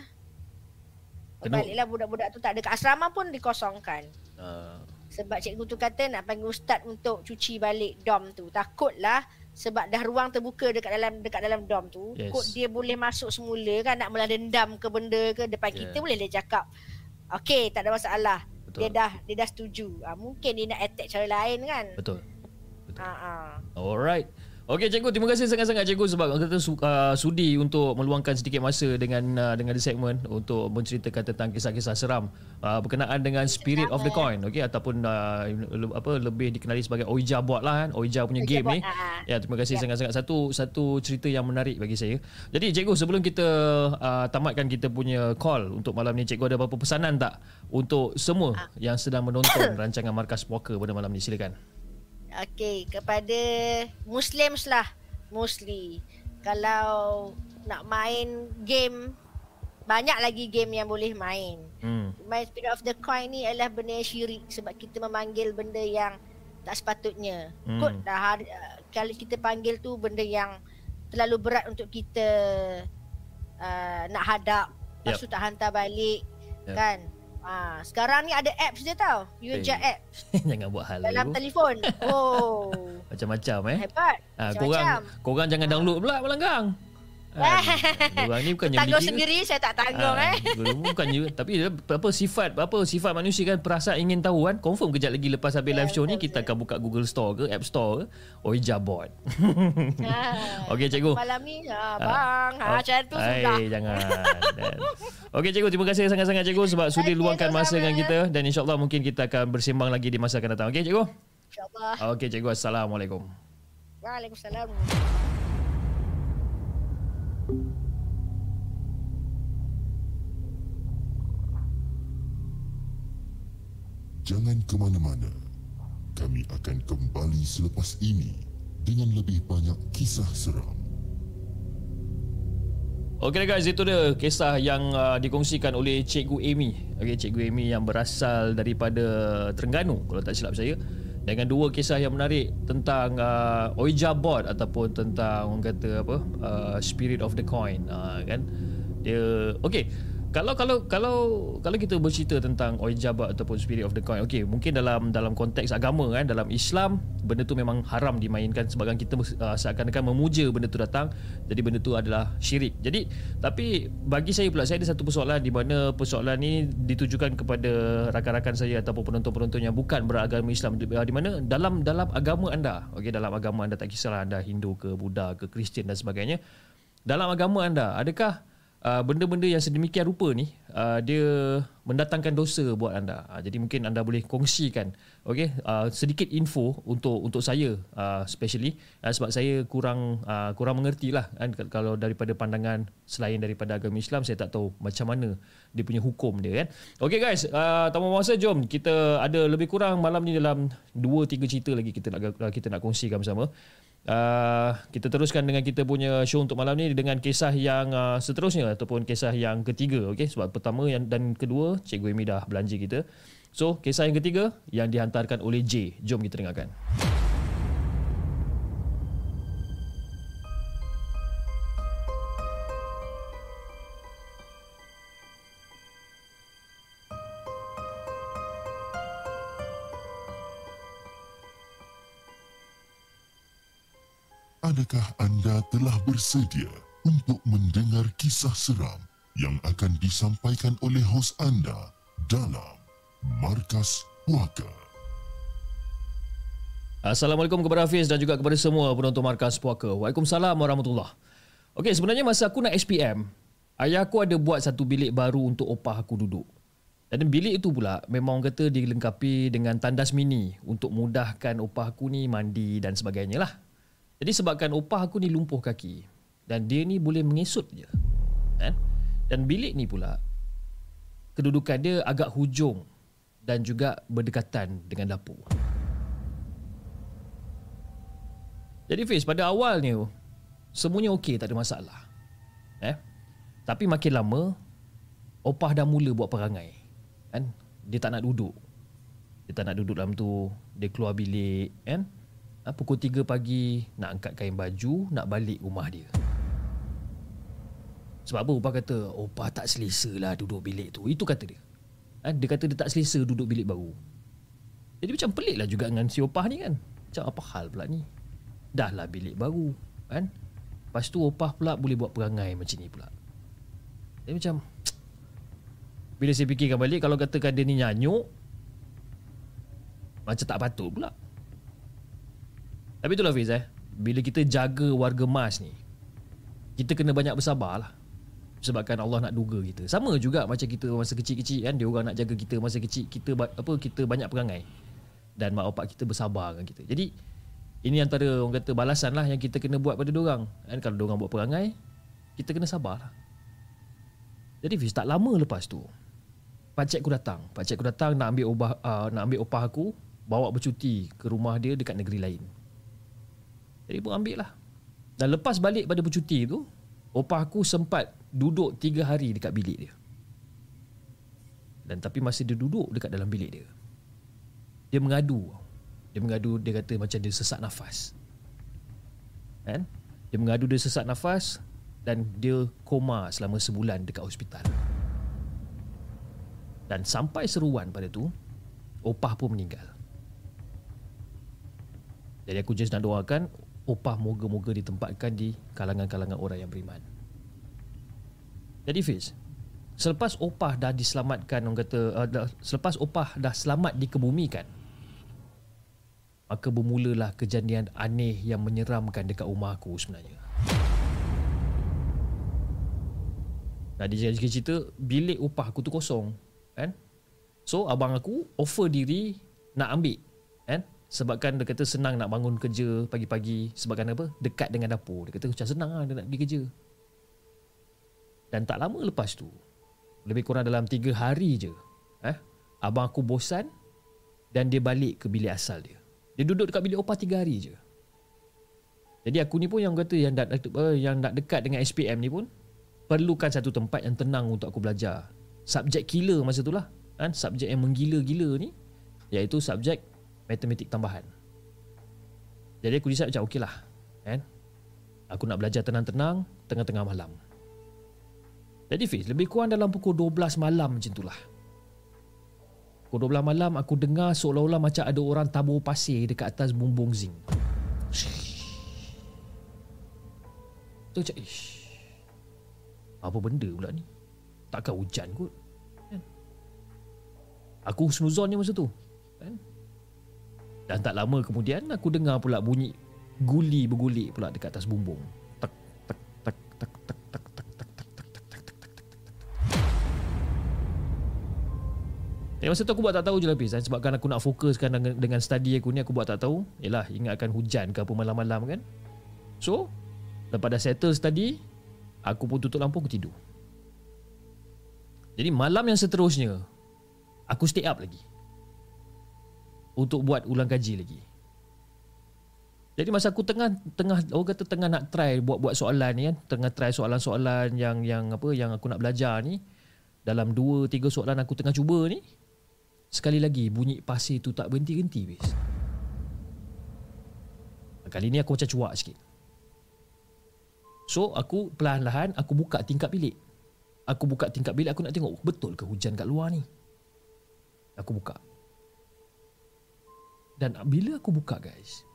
Kena- balik lah budak-budak tu tak ada kat asrama pun dikosongkan. Ah, Sebab cikgu tu kata nak panggil ustaz untuk cuci balik dom tu. Takutlah sebab dah ruang terbuka dekat dalam dekat dalam dom tu. Yes. Kot dia boleh masuk semula kan nak melah dendam ke benda ke depan Yeah. kita boleh dia cakap. Okey, tak ada masalah. Betul. Dia dah dia dah setuju. Ha, mungkin dia nak attack cara lain kan. Betul. Betul. Ha ah. Alright. Okey cikgu, terima kasih sangat-sangat cikgu sebab kata uh, sudi untuk meluangkan sedikit masa dengan uh, dengan the segmen untuk menceritakan tentang kisah-kisah seram uh, berkenaan dengan Spirit of the Coin, okey ataupun uh, le- apa lebih dikenali sebagai Oija Bot lah kan, Oija punya Oija game ni. ah. Ya, terima kasih Ya. sangat-sangat satu satu cerita yang menarik bagi saya. Jadi cikgu sebelum kita uh, tamatkan kita punya call untuk malam ni cikgu ada apa pesanan tak untuk semua Ah. yang sedang menonton rancangan Markas Poker pada malam ni silakan. Okey, kepada Muslims lah. Mostly. Kalau nak main game, banyak lagi game yang boleh main. Hmm. Main Spirit of the Coin ni adalah benda yang syirik sebab kita memanggil benda yang tak sepatutnya. Hmm. Kot dah kalau kita panggil tu benda yang terlalu berat untuk kita uh, nak hadap. Lepas Yep. tu tak hantar balik. Yep. Kan? Ah, sekarang ni ada apps dia tau. Yuja Eh. apps [LAUGHS] Jangan buat hal dalam telefon. [LAUGHS] Oh. Macam-macam eh. Hebat. Ha, Macam-macam. korang korang jangan download pula Melanggang. Korang ni bukannya Tanggung mikir- sendiri saya tak tanggung Ah, eh. Bukannya tapi apa sifat apa sifat manusia kan perasaan ingin tahu kan confirm kejap lagi lepas habis Ya, live show ni kita akan buka Google Store ke App Store ke Oija bot. Ha. Okey cikgu. Malam ni ha, bang. Ha, macam tu Hai, sudah. jangan. Okey cikgu terima kasih sangat-sangat cikgu sebab sudi luangkan masa dengan kita dan insyaallah mungkin kita akan bersembang lagi di masa akan datang. Okey cikgu. InsyaAllah. Okey cikgu assalamualaikum. Waalaikumsalam. Jangan ke mana-mana. Kami akan kembali selepas ini dengan lebih banyak kisah seram. Okey guys, itu dia kisah yang uh, dikongsikan oleh Cikgu Amy. Okey, Cikgu Amy yang berasal daripada Terengganu kalau tak silap saya. Dengan dua kisah yang menarik tentang uh, Oija Bot ataupun tentang orang kata apa uh, Spirit of the Coin uh, kan. Dia okey. Kalau kalau kalau kalau kita bercerita tentang oijab ataupun spirit of the coin okey mungkin dalam dalam konteks agama kan dalam Islam benda tu memang haram dimainkan sebabkan kita uh, seakan-akan memuja benda tu datang jadi benda tu adalah syirik. Jadi tapi bagi saya pula saya ada satu persoalan di mana persoalan ni ditujukan kepada rakan-rakan saya ataupun penonton-penonton yang bukan beragama Islam uh, di mana dalam dalam agama anda okey dalam agama anda tak kisahlah anda Hindu ke Buddha ke Kristian dan sebagainya dalam agama anda adakah uh, benda-benda yang sedemikian rupa ni uh, dia mendatangkan dosa buat anda. Uh, jadi mungkin anda boleh kongsikan okey uh, sedikit info untuk untuk saya uh, especially uh, sebab saya kurang uh, kurang mengerti lah kan kalau daripada pandangan selain daripada agama Islam saya tak tahu macam mana dia punya hukum dia kan. Okey guys, uh, tanpa masa jom kita ada lebih kurang malam ni dalam 2 3 cerita lagi kita nak kita nak kongsikan bersama. Uh, kita teruskan dengan kita punya show untuk malam ni dengan kisah yang uh, seterusnya ataupun kisah yang ketiga okey? Sebab pertama yang dan kedua cikgu Amy dah belanja kita. So kisah yang ketiga yang dihantarkan oleh J. Jom kita dengarkan Adakah anda telah bersedia untuk mendengar kisah seram yang akan disampaikan oleh hos anda dalam Markas Puaka? Assalamualaikum kepada Hafiz dan juga kepada semua penonton Markas Puaka. Waalaikumsalam warahmatullahi Okey, sebenarnya masa aku nak SPM, ayah aku ada buat satu bilik baru untuk opah aku duduk. Dan bilik itu pula memang kata dilengkapi dengan tandas mini untuk mudahkan opah aku ni mandi dan sebagainya lah. Jadi sebabkan opah aku ni lumpuh kaki dan dia ni boleh mengesut je. Kan? Dan bilik ni pula kedudukan dia agak hujung dan juga berdekatan dengan dapur. Jadi Fiz, pada awalnya semuanya okey, tak ada masalah. Eh? Tapi makin lama opah dah mula buat perangai. Kan? Dia tak nak duduk. Dia tak nak duduk dalam tu, dia keluar bilik, kan? Ha, pukul 3 pagi nak angkat kain baju nak balik rumah dia. Sebab apa? Upah kata Upah tak selesa lah duduk bilik tu. Itu kata dia. Ha, dia kata dia tak selesa duduk bilik baru. Jadi macam pelik lah juga dengan si Opah ni kan. Macam apa hal pula ni? Dah lah bilik baru kan? Lepas tu Opah pula boleh buat perangai macam ni pula. Jadi macam bila saya fikirkan balik kalau katakan dia ni nyanyuk macam tak patut pula tapi itulah Fiz eh. Bila kita jaga warga Mars ni Kita kena banyak bersabar lah. Sebabkan Allah nak duga kita. Sama juga macam kita masa kecil-kecil kan Dia orang nak jaga kita masa kecil Kita apa kita banyak perangai. Dan mak bapak kita bersabar dengan kita. Jadi Ini antara orang kata balasan lah Yang kita kena buat pada orang. Kan? Kalau orang buat perangai Kita kena sabar lah. Jadi Fiz tak lama lepas tu Pakcik aku datang. Pakcik aku datang nak ambil obah, uh, nak ambil opah aku Bawa bercuti ke rumah dia dekat negeri lain jadi pun ambil lah. Dan lepas balik pada bercuti tu Opah aku sempat duduk 3 hari dekat bilik dia. Dan tapi masa dia duduk dekat dalam bilik dia Dia mengadu. Dia mengadu dia kata macam dia sesak nafas. Kan? Dia mengadu dia sesak nafas Dan dia koma selama sebulan dekat hospital. Dan sampai seruan pada tu Opah pun meninggal. Jadi aku just nak doakan upah moga-moga ditempatkan di kalangan-kalangan orang yang beriman. Jadi Fiz, selepas opah dah diselamatkan orang kata uh, dah, selepas opah dah selamat dikebumikan maka bermulalah kejadian aneh yang menyeramkan dekat rumah aku sebenarnya. Nah, dia cerita bilik upah aku tu kosong, kan? So abang aku offer diri nak ambil, kan? Sebabkan dia kata senang nak bangun kerja pagi-pagi. Sebabkan apa? Dekat dengan dapur. Dia kata macam senang lah dia nak pergi kerja. Dan tak lama lepas tu Lebih kurang dalam 3 hari je eh, Abang aku bosan Dan dia balik ke bilik asal dia. Dia duduk dekat bilik opah 3 hari je. Jadi aku ni pun yang kata Yang nak, eh, yang nak dekat dengan SPM ni pun Perlukan satu tempat yang tenang untuk aku belajar. Subjek killer masa tu lah. Kan? Subjek yang menggila-gila ni Iaitu subjek matematik tambahan. Jadi aku decide macam okey lah. Kan? Aku nak belajar tenang-tenang tengah-tengah malam. Jadi Fiz, lebih kurang dalam pukul 12 malam macam itulah. Pukul 12 malam aku dengar seolah-olah macam ada orang tabur pasir dekat atas bumbung zinc. Tu macam, ish. Apa benda pula ni? Takkan hujan kot. Kan? Aku snuzon je masa tu. Kan? Dan tak lama kemudian aku dengar pula bunyi guli bergulik pula dekat atas bumbung. Tak tak tak tak tak tak tak tak tak tak tak tak tak tak Eh, masa tu aku buat tak tahu je lah Fiz kan? Sebabkan aku nak fokuskan dengan, dengan study aku ni Aku buat tak tahu Yelah ingatkan hujan ke apa malam-malam kan So Lepas dah settle study Aku pun tutup lampu aku tidur Jadi malam yang seterusnya Aku stay up lagi Untuk buat ulang kaji lagi jadi masa aku tengah tengah orang kata tengah nak try buat buat soalan ni kan, tengah try soalan-soalan yang yang apa yang aku nak belajar ni dalam 2 3 soalan aku tengah cuba ni sekali lagi bunyi pasir tu tak berhenti-henti bis. Kali ni aku macam cuak sikit. So aku perlahan-lahan aku buka tingkap bilik. Aku buka tingkap bilik aku nak tengok betul ke hujan kat luar ni. Aku buka. Dan bila aku buka guys,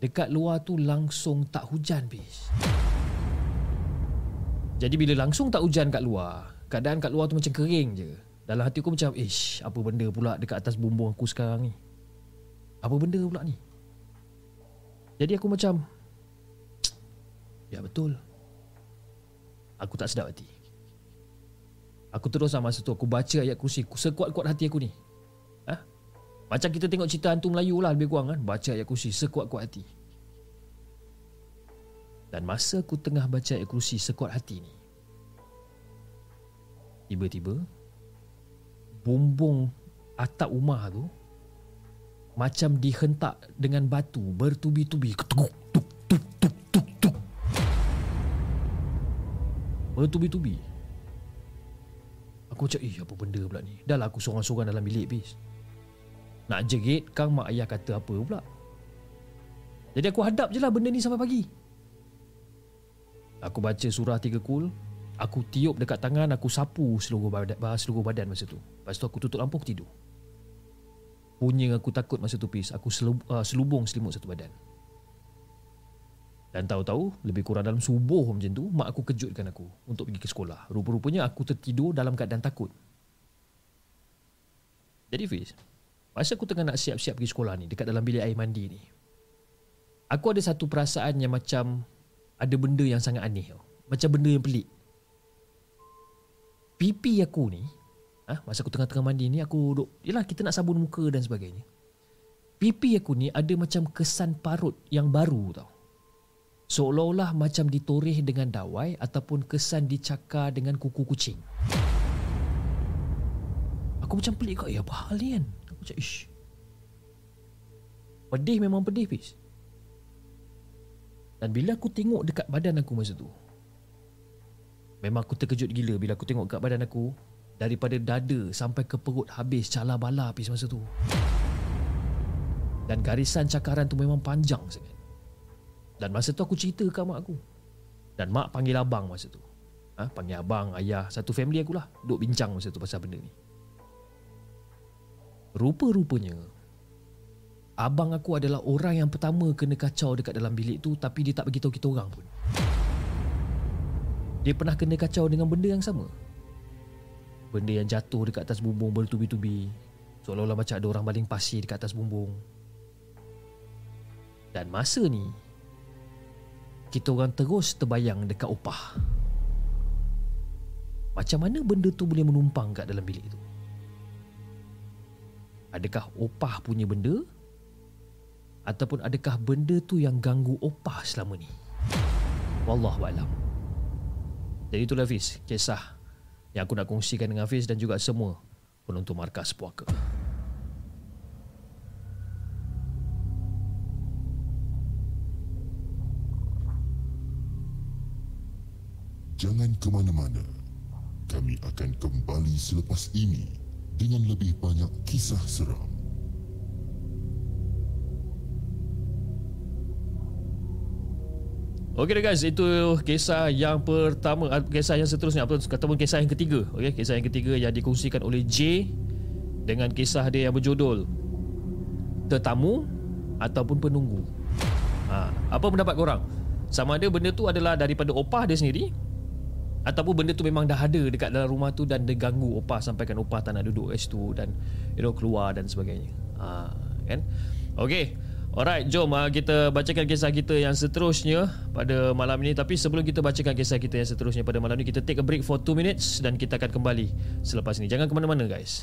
Dekat luar tu langsung tak hujan bis. Jadi bila langsung tak hujan kat luar, keadaan kat luar tu macam kering je. Dalam hati aku macam, ish, apa benda pula dekat atas bumbung aku sekarang ni? Apa benda pula ni? Jadi aku macam, ya betul. Aku tak sedap hati. Aku terus sama masa tu, aku baca ayat kursi, sekuat-kuat hati aku ni. Macam kita tengok cerita hantu Melayu lah lebih kurang kan. Baca ayat kursi sekuat-kuat hati. Dan masa aku tengah baca ayat kursi sekuat hati ni. Tiba-tiba. Bumbung atap rumah tu. Macam dihentak dengan batu bertubi-tubi. Ketuk, tuk, tuk, tuk, tuk, tuk. Bertubi-tubi. Aku macam, eh apa benda pula ni? Dah lah aku sorang-sorang dalam bilik, bis. Nak jerit kang mak ayah kata apa pula? Jadi aku hadap je lah benda ni sampai pagi. Aku baca surah tiga kul Aku tiup dekat tangan Aku sapu seluruh badan, seluruh badan masa tu. Lepas tu aku tutup lampu aku tidur. Punya aku takut masa tu pis. Aku uh, selubung selimut satu badan. Dan tahu-tahu Lebih kurang dalam subuh macam tu Mak aku kejutkan aku Untuk pergi ke sekolah. Rupa-rupanya aku tertidur dalam keadaan takut. Jadi Fiz Masa aku tengah nak siap-siap pergi sekolah ni Dekat dalam bilik air mandi ni Aku ada satu perasaan yang macam Ada benda yang sangat aneh tau. Macam benda yang pelik. Pipi aku ni ha, Masa aku tengah-tengah mandi ni Aku duduk Yelah kita nak sabun muka dan sebagainya. Pipi aku ni ada macam kesan parut yang baru tau. Seolah-olah macam ditoreh dengan dawai Ataupun kesan dicakar dengan kuku kucing. Aku macam pelik kau Ya apa hal ni kan macam ish. Pedih memang pedih Fiz. Dan bila aku tengok dekat badan aku masa tu Memang aku terkejut gila bila aku tengok dekat badan aku Daripada dada sampai ke perut habis cala bala Fiz masa tu. Dan garisan cakaran tu memang panjang sangat. Dan masa tu aku cerita ke mak aku. Dan mak panggil abang masa tu. Ha? Panggil abang, ayah, satu family aku lah. Duk bincang masa tu pasal benda ni Rupa-rupanya Abang aku adalah orang yang pertama kena kacau dekat dalam bilik tu tapi dia tak bagi tahu kita orang pun. Dia pernah kena kacau dengan benda yang sama. Benda yang jatuh dekat atas bumbung bertubi-tubi. Seolah-olah macam ada orang baling pasir dekat atas bumbung. Dan masa ni kita orang terus terbayang dekat opah. Macam mana benda tu boleh menumpang kat dalam bilik tu? Adakah opah punya benda? Ataupun adakah benda tu yang ganggu opah selama ni? Wallahualam Jadi itulah Hafiz Kisah yang aku nak kongsikan dengan Hafiz Dan juga semua penonton markas puaka. Jangan ke mana-mana. Kami akan kembali selepas ini dengan lebih banyak kisah seram. Okey guys, itu kisah yang pertama, ah, kisah yang seterusnya apa ataupun kisah yang ketiga. Okey, kisah yang ketiga yang dikongsikan oleh J dengan kisah dia yang berjudul Tetamu ataupun Penunggu. Ha, apa pendapat korang? Sama ada benda tu adalah daripada opah dia sendiri ataupun benda tu memang dah ada dekat dalam rumah tu dan dia ganggu opah sampaikan opah tak nak duduk kat situ dan you know keluar dan sebagainya. Ha, kan? Okey. Alright, jom uh, kita bacakan kisah kita yang seterusnya pada malam ini. Tapi sebelum kita bacakan kisah kita yang seterusnya pada malam ini, kita take a break for 2 minutes dan kita akan kembali selepas ini. Jangan ke mana-mana guys.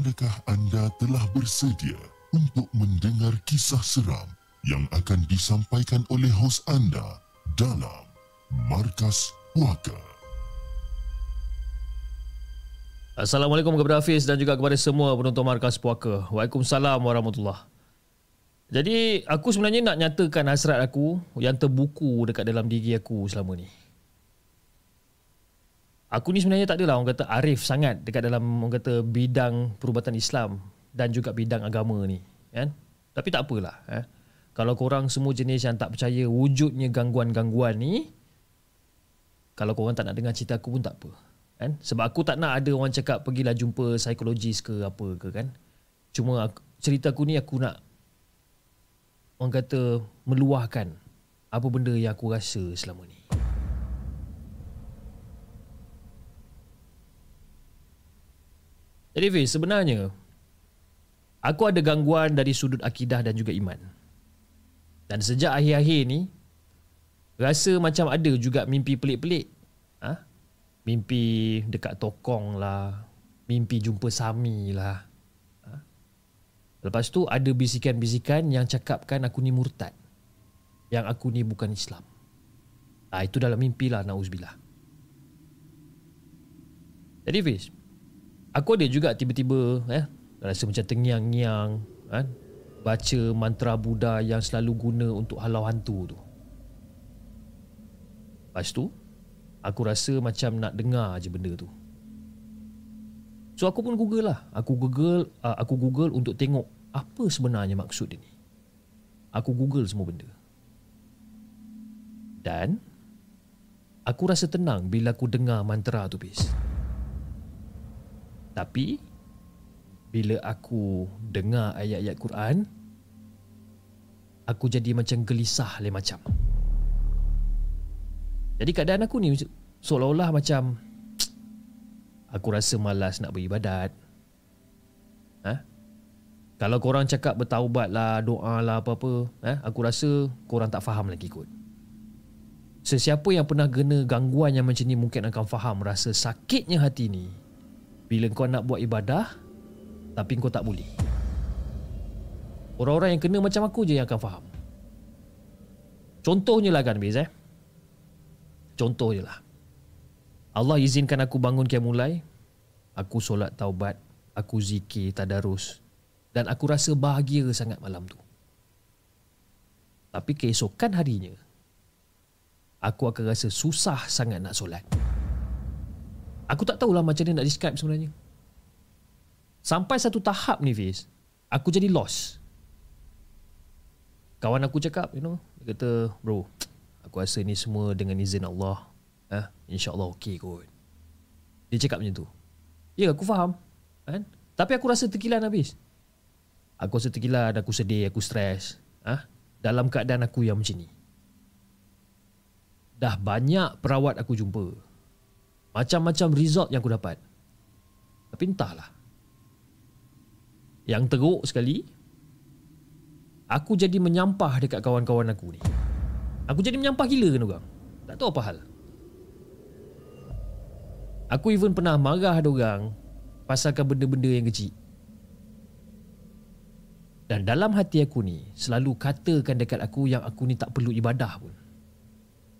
Adakah anda telah bersedia untuk mendengar kisah seram yang akan disampaikan oleh hos anda dalam Markas Puaka? Assalamualaikum kepada Hafiz dan juga kepada semua penonton Markas Puaka. Waalaikumsalam warahmatullahi Jadi aku sebenarnya nak nyatakan hasrat aku yang terbuku dekat dalam diri aku selama ni. Aku ni sebenarnya tak adalah orang kata arif sangat dekat dalam orang kata bidang perubatan Islam dan juga bidang agama ni, kan? Tapi tak apalah, eh. Kalau korang semua jenis yang tak percaya wujudnya gangguan-gangguan ni, kalau korang tak nak dengar cerita aku pun tak apa. Kan? Sebab aku tak nak ada orang cakap pergilah jumpa psikologis ke apa ke kan. Cuma aku, cerita aku ni aku nak orang kata meluahkan apa benda yang aku rasa selama ni. Jadi Fiz, sebenarnya aku ada gangguan dari sudut akidah dan juga iman. Dan sejak akhir-akhir ni rasa macam ada juga mimpi pelik-pelik. Ha? Mimpi dekat tokong lah, mimpi jumpa Sami lah. Ha? Lepas tu ada bisikan-bisikan yang cakapkan aku ni murtad. Yang aku ni bukan Islam. Ha, itu dalam mimpi lah, na'uzubillah. Jadi Fiz, aku ada juga tiba-tiba eh rasa macam tengiang-ngiang kan baca mantra Buddha yang selalu guna untuk halau hantu tu. Lepas tu aku rasa macam nak dengar aje benda tu. So aku pun Google lah. Aku Google uh, aku Google untuk tengok apa sebenarnya maksud dia ni. Aku Google semua benda. Dan aku rasa tenang bila aku dengar mantra tu bis. Tapi bila aku dengar ayat-ayat Quran aku jadi macam gelisah lain macam. Jadi keadaan aku ni seolah-olah macam [TSK] aku rasa malas nak beribadat. Ha? Kalau korang cakap bertaubat lah, doa lah apa-apa, eh, aku rasa korang tak faham lagi kot. Sesiapa yang pernah kena gangguan yang macam ni mungkin akan faham rasa sakitnya hati ni bila kau nak buat ibadah tapi kau tak boleh. Orang-orang yang kena macam aku je yang akan faham. Contohnya lah kan Biz eh. Contohnya lah. Allah izinkan aku bangun kiam mulai. Aku solat taubat. Aku zikir tadarus. Dan aku rasa bahagia sangat malam tu. Tapi keesokan harinya, aku akan rasa susah sangat nak solat. Aku tak tahulah macam mana nak describe sebenarnya. Sampai satu tahap ni Fiz, aku jadi lost. Kawan aku cakap, you know, dia kata, bro, aku rasa ni semua dengan izin Allah. Eh, InsyaAllah okey kot. Dia cakap macam tu. Ya, aku faham. Kan? Tapi aku rasa terkilan habis. Aku rasa terkilan, aku sedih, aku stres. Ah, Dalam keadaan aku yang macam ni. Dah banyak perawat aku jumpa. Macam-macam result yang aku dapat. Tapi entahlah. Yang teruk sekali Aku jadi menyampah dekat kawan-kawan aku ni. Aku jadi menyampah gila kan orang? Tak tahu apa hal. Aku even pernah marah ada orang Pasalkan benda-benda yang kecil. Dan dalam hati aku ni Selalu katakan dekat aku Yang aku ni tak perlu ibadah pun.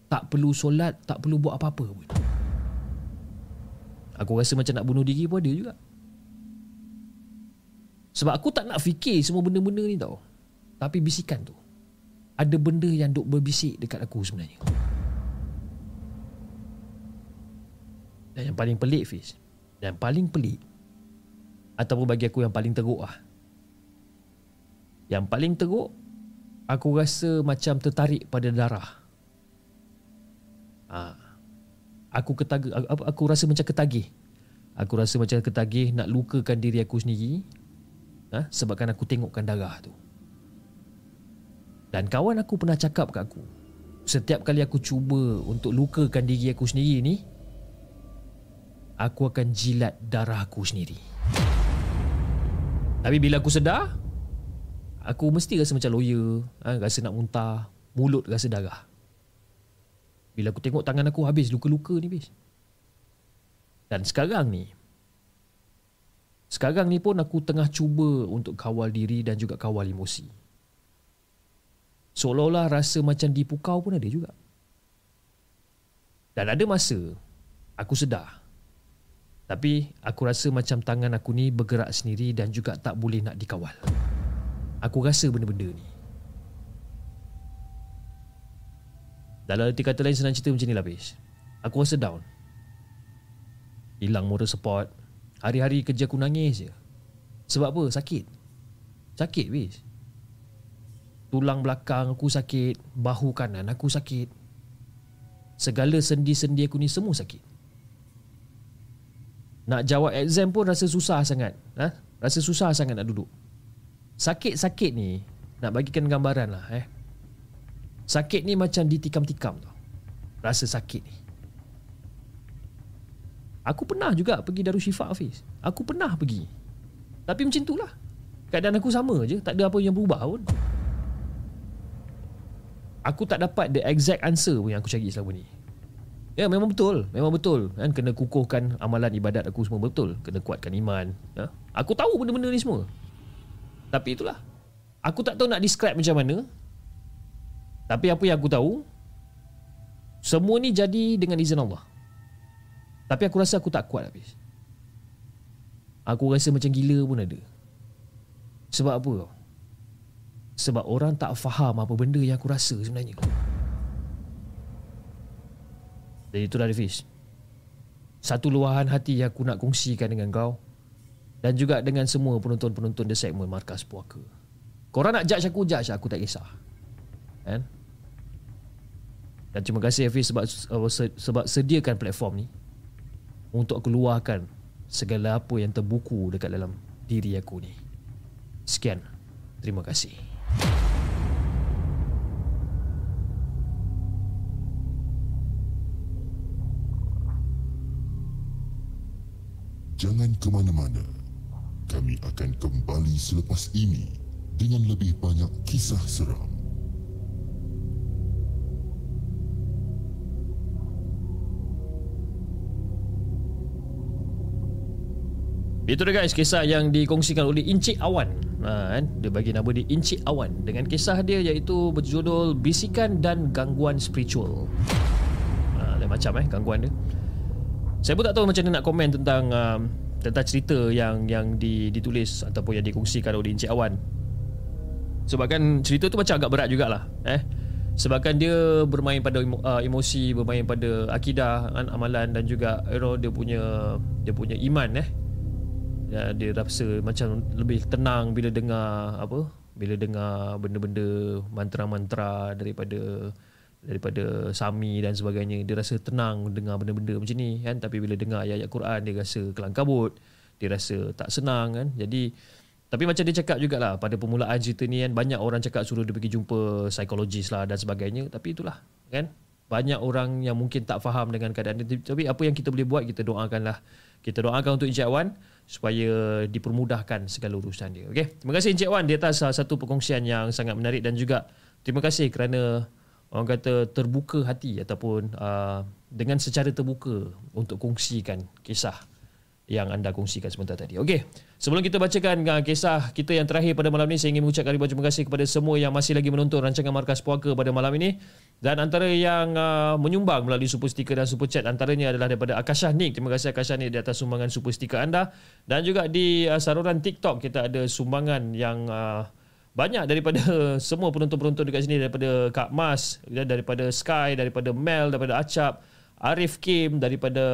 Tak perlu solat Tak perlu buat apa-apa pun Aku rasa macam nak bunuh diri pun ada juga sebab aku tak nak fikir semua benda-benda ni tau. Tapi bisikan tu. Ada benda yang duk berbisik dekat aku sebenarnya. Dan yang paling pelik Fiz. Dan paling pelik. Ataupun bagi aku yang paling teruk lah. Yang paling teruk. Aku rasa macam tertarik pada darah. Ha. Aku ketagih, aku, aku rasa macam ketagih. Aku rasa macam ketagih nak lukakan diri aku sendiri ha? Sebabkan aku tengokkan darah tu Dan kawan aku pernah cakap kat aku Setiap kali aku cuba untuk lukakan diri aku sendiri ni Aku akan jilat darah aku sendiri Tapi bila aku sedar Aku mesti rasa macam lawyer ha? Rasa nak muntah Mulut rasa darah Bila aku tengok tangan aku habis luka-luka ni bis Dan sekarang ni sekarang ni pun aku tengah cuba untuk kawal diri dan juga kawal emosi. Seolah-olah rasa macam dipukau pun ada juga. Dan ada masa aku sedar. Tapi aku rasa macam tangan aku ni bergerak sendiri dan juga tak boleh nak dikawal. Aku rasa benda-benda ni. Dalam arti kata lain senang cerita macam ni lah Bish. Aku rasa down. Hilang moral support. Hari-hari kerja aku nangis je. Sebab apa? Sakit. Sakit, bis. Tulang belakang aku sakit. Bahu kanan aku sakit. Segala sendi-sendi aku ni semua sakit. Nak jawab exam pun rasa susah sangat. Ha? Rasa susah sangat nak duduk. Sakit-sakit ni, nak bagikan gambaran lah. Eh. Sakit ni macam ditikam-tikam tau. Rasa sakit ni. Aku pernah juga pergi Darushifa Hafiz. Aku pernah pergi. Tapi macam tu lah. Keadaan aku sama je. Tak ada apa yang berubah pun. Aku tak dapat the exact answer pun yang aku cari selama ni. Ya memang betul. Memang betul. Kan Kena kukuhkan amalan ibadat aku semua. Betul. Kena kuatkan iman. Ya? Aku tahu benda-benda ni semua. Tapi itulah. Aku tak tahu nak describe macam mana Tapi apa yang aku tahu Semua ni jadi dengan izin Allah tapi aku rasa aku tak kuat habis. Aku rasa macam gila pun ada. Sebab apa? Sebab orang tak faham apa benda yang aku rasa sebenarnya. Jadi itulah Hafiz. Satu luahan hati yang aku nak kongsikan dengan kau dan juga dengan semua penonton-penonton The Segment Markas Puaka. Korang nak judge aku, judge aku tak kisah. Kan? Dan terima kasih Hafiz sebab, sebab sediakan platform ni untuk keluarkan segala apa yang terbuku dekat dalam diri aku ni. Sekian. Terima kasih. Jangan ke mana-mana. Kami akan kembali selepas ini dengan lebih banyak kisah seram. Itu dia guys kisah yang dikongsikan oleh Encik Awan. Ha, kan? Dia bagi nama dia Encik Awan dengan kisah dia iaitu berjudul Bisikan dan Gangguan Spiritual. Ha, lain macam eh gangguan dia. Saya pun tak tahu macam mana nak komen tentang um, tentang cerita yang yang di, ditulis ataupun yang dikongsikan oleh Encik Awan. Sebabkan cerita tu macam agak berat jugalah eh. Sebabkan dia bermain pada uh, emosi, bermain pada akidah, kan, amalan dan juga you know, dia punya dia punya iman eh ya, dia rasa macam lebih tenang bila dengar apa bila dengar benda-benda mantra-mantra daripada daripada sami dan sebagainya. Dia rasa tenang dengar benda-benda macam ni kan? Tapi bila dengar ayat-ayat Quran dia rasa kelang kabut. Dia rasa tak senang kan? Jadi tapi macam dia cakap jugalah pada permulaan cerita ni kan banyak orang cakap suruh dia pergi jumpa psikologis lah dan sebagainya. Tapi itulah kan? Banyak orang yang mungkin tak faham dengan keadaan dia. Tapi apa yang kita boleh buat kita doakanlah. Kita doakan untuk Encik Wan supaya dipermudahkan segala urusan dia. Okey. Terima kasih Encik Wan di atas uh, satu perkongsian yang sangat menarik dan juga terima kasih kerana orang kata terbuka hati ataupun uh, dengan secara terbuka untuk kongsikan kisah yang anda kongsikan sebentar tadi. Okey. Sebelum kita bacakan uh, kisah kita yang terakhir pada malam ini, saya ingin mengucapkan ribuan terima kasih kepada semua yang masih lagi menonton rancangan Markas Puaka pada malam ini. Dan antara yang uh, menyumbang melalui super sticker dan super chat antaranya adalah daripada Akashah Nick. Terima kasih Akashah Nick di atas sumbangan super sticker anda. Dan juga di uh, saluran TikTok kita ada sumbangan yang uh, banyak daripada [LAUGHS] semua penonton-penonton dekat sini daripada Kak Mas, daripada Sky, daripada Mel, daripada Acap, Arif Kim daripada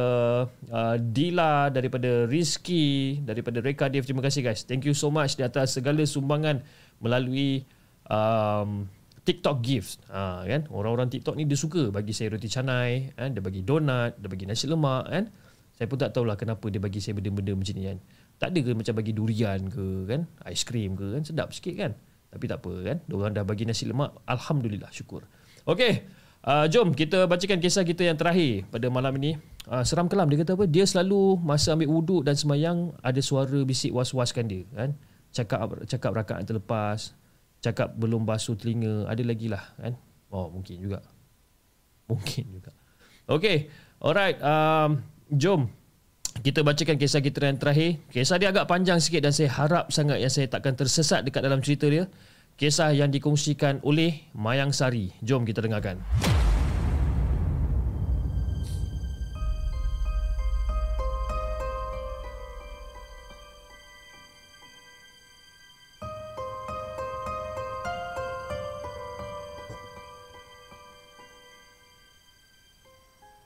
uh, Dila daripada Rizky daripada Reka Dev terima kasih guys. Thank you so much di atas segala sumbangan melalui um, TikTok gifts. Ha, kan? Orang-orang TikTok ni dia suka bagi saya roti canai kan? Dia bagi donat dia bagi nasi lemak kan? Saya pun tak tahulah kenapa dia bagi saya benda-benda macam ni kan? Tak ada ke macam bagi durian ke kan? Aiskrim ke kan? Sedap sikit kan? Tapi tak apa kan? Orang dah bagi nasi lemak alhamdulillah syukur. Okey Uh, jom kita bacakan kisah kita yang terakhir pada malam ini. Uh, seram kelam dia kata apa? Dia selalu masa ambil wuduk dan semayang ada suara bisik was-waskan dia kan. Cakap cakap rakaat terlepas, cakap belum basuh telinga, ada lagi lah kan. Oh mungkin juga. Mungkin juga. Okay. Alright. Um, jom kita bacakan kisah kita yang terakhir. Kisah dia agak panjang sikit dan saya harap sangat yang saya takkan tersesat dekat dalam cerita dia. Kisah yang dikongsikan oleh Mayang Sari. Jom kita dengarkan.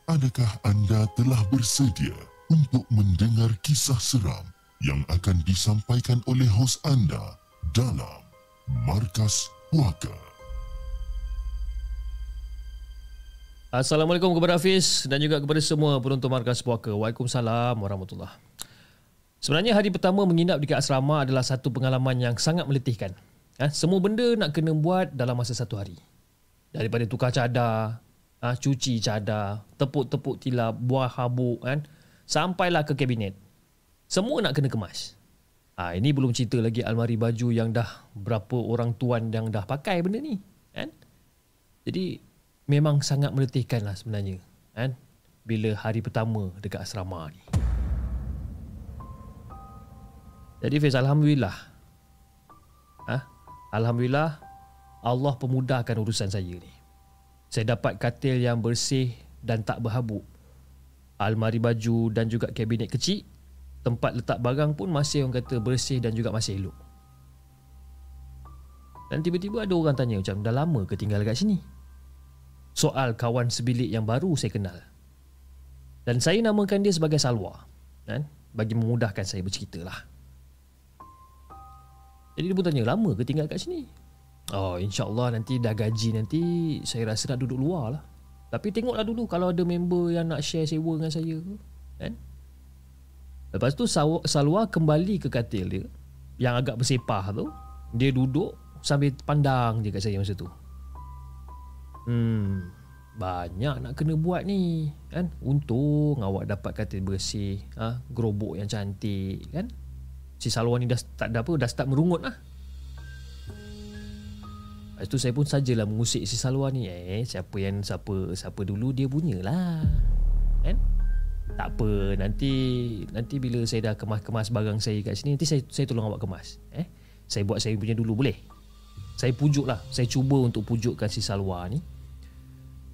Adakah anda telah bersedia untuk mendengar kisah seram yang akan disampaikan oleh hos anda dalam Markas Puaka. Assalamualaikum kepada Hafiz dan juga kepada semua penonton Markas Puaka. Waalaikumsalam warahmatullahi Sebenarnya hari pertama menginap di asrama adalah satu pengalaman yang sangat meletihkan. Ha, semua benda nak kena buat dalam masa satu hari. Daripada tukar cadar, ha, cuci cadar, tepuk-tepuk tilap, buah habuk, kan, sampailah ke kabinet. Semua nak kena kemas. Ha, ini belum cerita lagi almari baju yang dah berapa orang tuan yang dah pakai benda ni. Kan? Jadi memang sangat meletihkan lah sebenarnya. Kan? Bila hari pertama dekat asrama ni. Jadi Fiz, Alhamdulillah. Ha? Alhamdulillah Allah pemudahkan urusan saya ni. Saya dapat katil yang bersih dan tak berhabuk. Almari baju dan juga kabinet kecil tempat letak barang pun masih orang kata bersih dan juga masih elok. Dan tiba-tiba ada orang tanya macam dah lama ke tinggal kat sini? Soal kawan sebilik yang baru saya kenal. Dan saya namakan dia sebagai Salwa. Kan? Bagi memudahkan saya bercerita lah. Jadi dia pun tanya lama ke tinggal kat sini? Oh insyaAllah nanti dah gaji nanti saya rasa nak duduk luar lah. Tapi tengoklah dulu kalau ada member yang nak share sewa dengan saya. Kan? Lepas tu Salwa kembali ke katil dia yang agak bersepah tu dia duduk sambil pandang je kat saya masa tu. Hmm, banyak nak kena buat ni kan. Untung awak dapat katil bersih, ha? gerobok yang cantik kan. Si Salwan ni dah tak ada apa, dah start merungut lah. Lepas tu saya pun sajalah mengusik si Salwan ni. Eh, siapa yang siapa siapa dulu dia punya lah. Kan? Tak apa, nanti nanti bila saya dah kemas-kemas barang saya kat sini, nanti saya saya tolong awak kemas. Eh? Saya buat saya punya dulu boleh? Saya pujuk lah Saya cuba untuk pujukkan si Salwa ni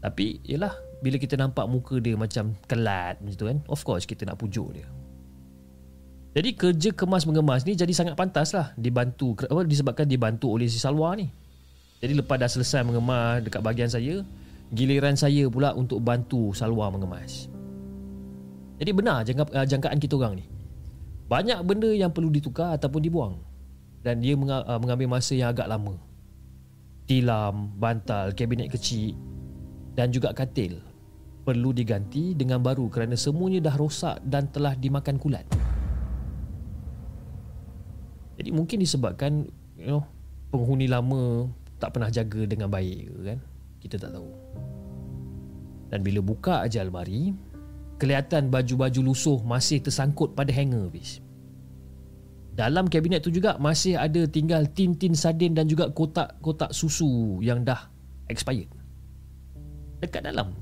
Tapi Yelah Bila kita nampak muka dia macam Kelat macam tu kan Of course kita nak pujuk dia Jadi kerja kemas mengemas ni Jadi sangat pantas lah Dibantu apa, Disebabkan dibantu oleh si Salwa ni Jadi lepas dah selesai mengemas Dekat bahagian saya Giliran saya pula Untuk bantu Salwa mengemas Jadi benar jangka, uh, jangkaan kita orang ni Banyak benda yang perlu ditukar Ataupun dibuang Dan dia uh, mengambil masa yang agak lama tilam, bantal, kabinet kecil dan juga katil perlu diganti dengan baru kerana semuanya dah rosak dan telah dimakan kulat. Jadi mungkin disebabkan you know penghuni lama tak pernah jaga dengan baik kan? Kita tak tahu. Dan bila buka aja almari, kelihatan baju-baju lusuh masih tersangkut pada hanger bis. Dalam kabinet tu juga masih ada tinggal tin-tin sardin dan juga kotak-kotak susu yang dah expired. Dekat dalam.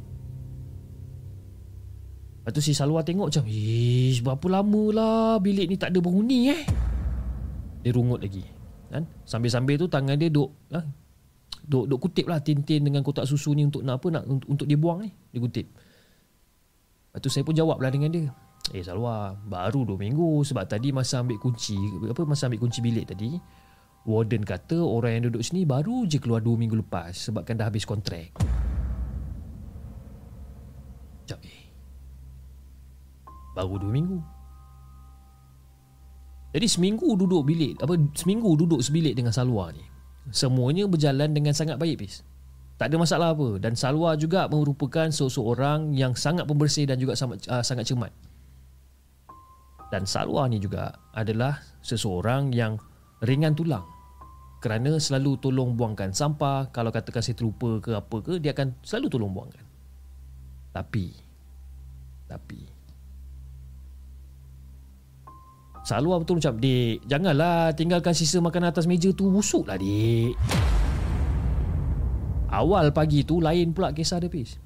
Lepas tu si Salwa tengok macam, Ish, berapa lama lah bilik ni tak ada penghuni eh. Dia rungut lagi. Kan? Sambil-sambil tu tangan dia duk, ha? duk, duk kutip lah tin-tin dengan kotak susu ni untuk nak apa nak untuk, untuk dia buang ni. Dia kutip. Lepas tu saya pun jawab lah dengan dia. Eh Salwa Baru 2 minggu Sebab tadi masa ambil kunci Apa masa ambil kunci bilik tadi Warden kata Orang yang duduk sini Baru je keluar 2 minggu lepas Sebabkan dah habis kontrak. Sekejap eh. Baru 2 minggu. Jadi seminggu duduk bilik apa Seminggu duduk sebilik dengan Salwa ni Semuanya berjalan dengan sangat baik Pis tak ada masalah apa. Dan Salwa juga merupakan seseorang yang sangat pembersih dan juga sangat, uh, sangat cermat. Dan Salwa ni juga adalah seseorang yang ringan tulang. Kerana selalu tolong buangkan sampah kalau katakan saya terlupa ke apa ke dia akan selalu tolong buangkan. Tapi tapi Salwa betul macam Dik Janganlah tinggalkan sisa makanan atas meja tu Busuk lah dik Awal pagi tu Lain pula kisah dia Pis.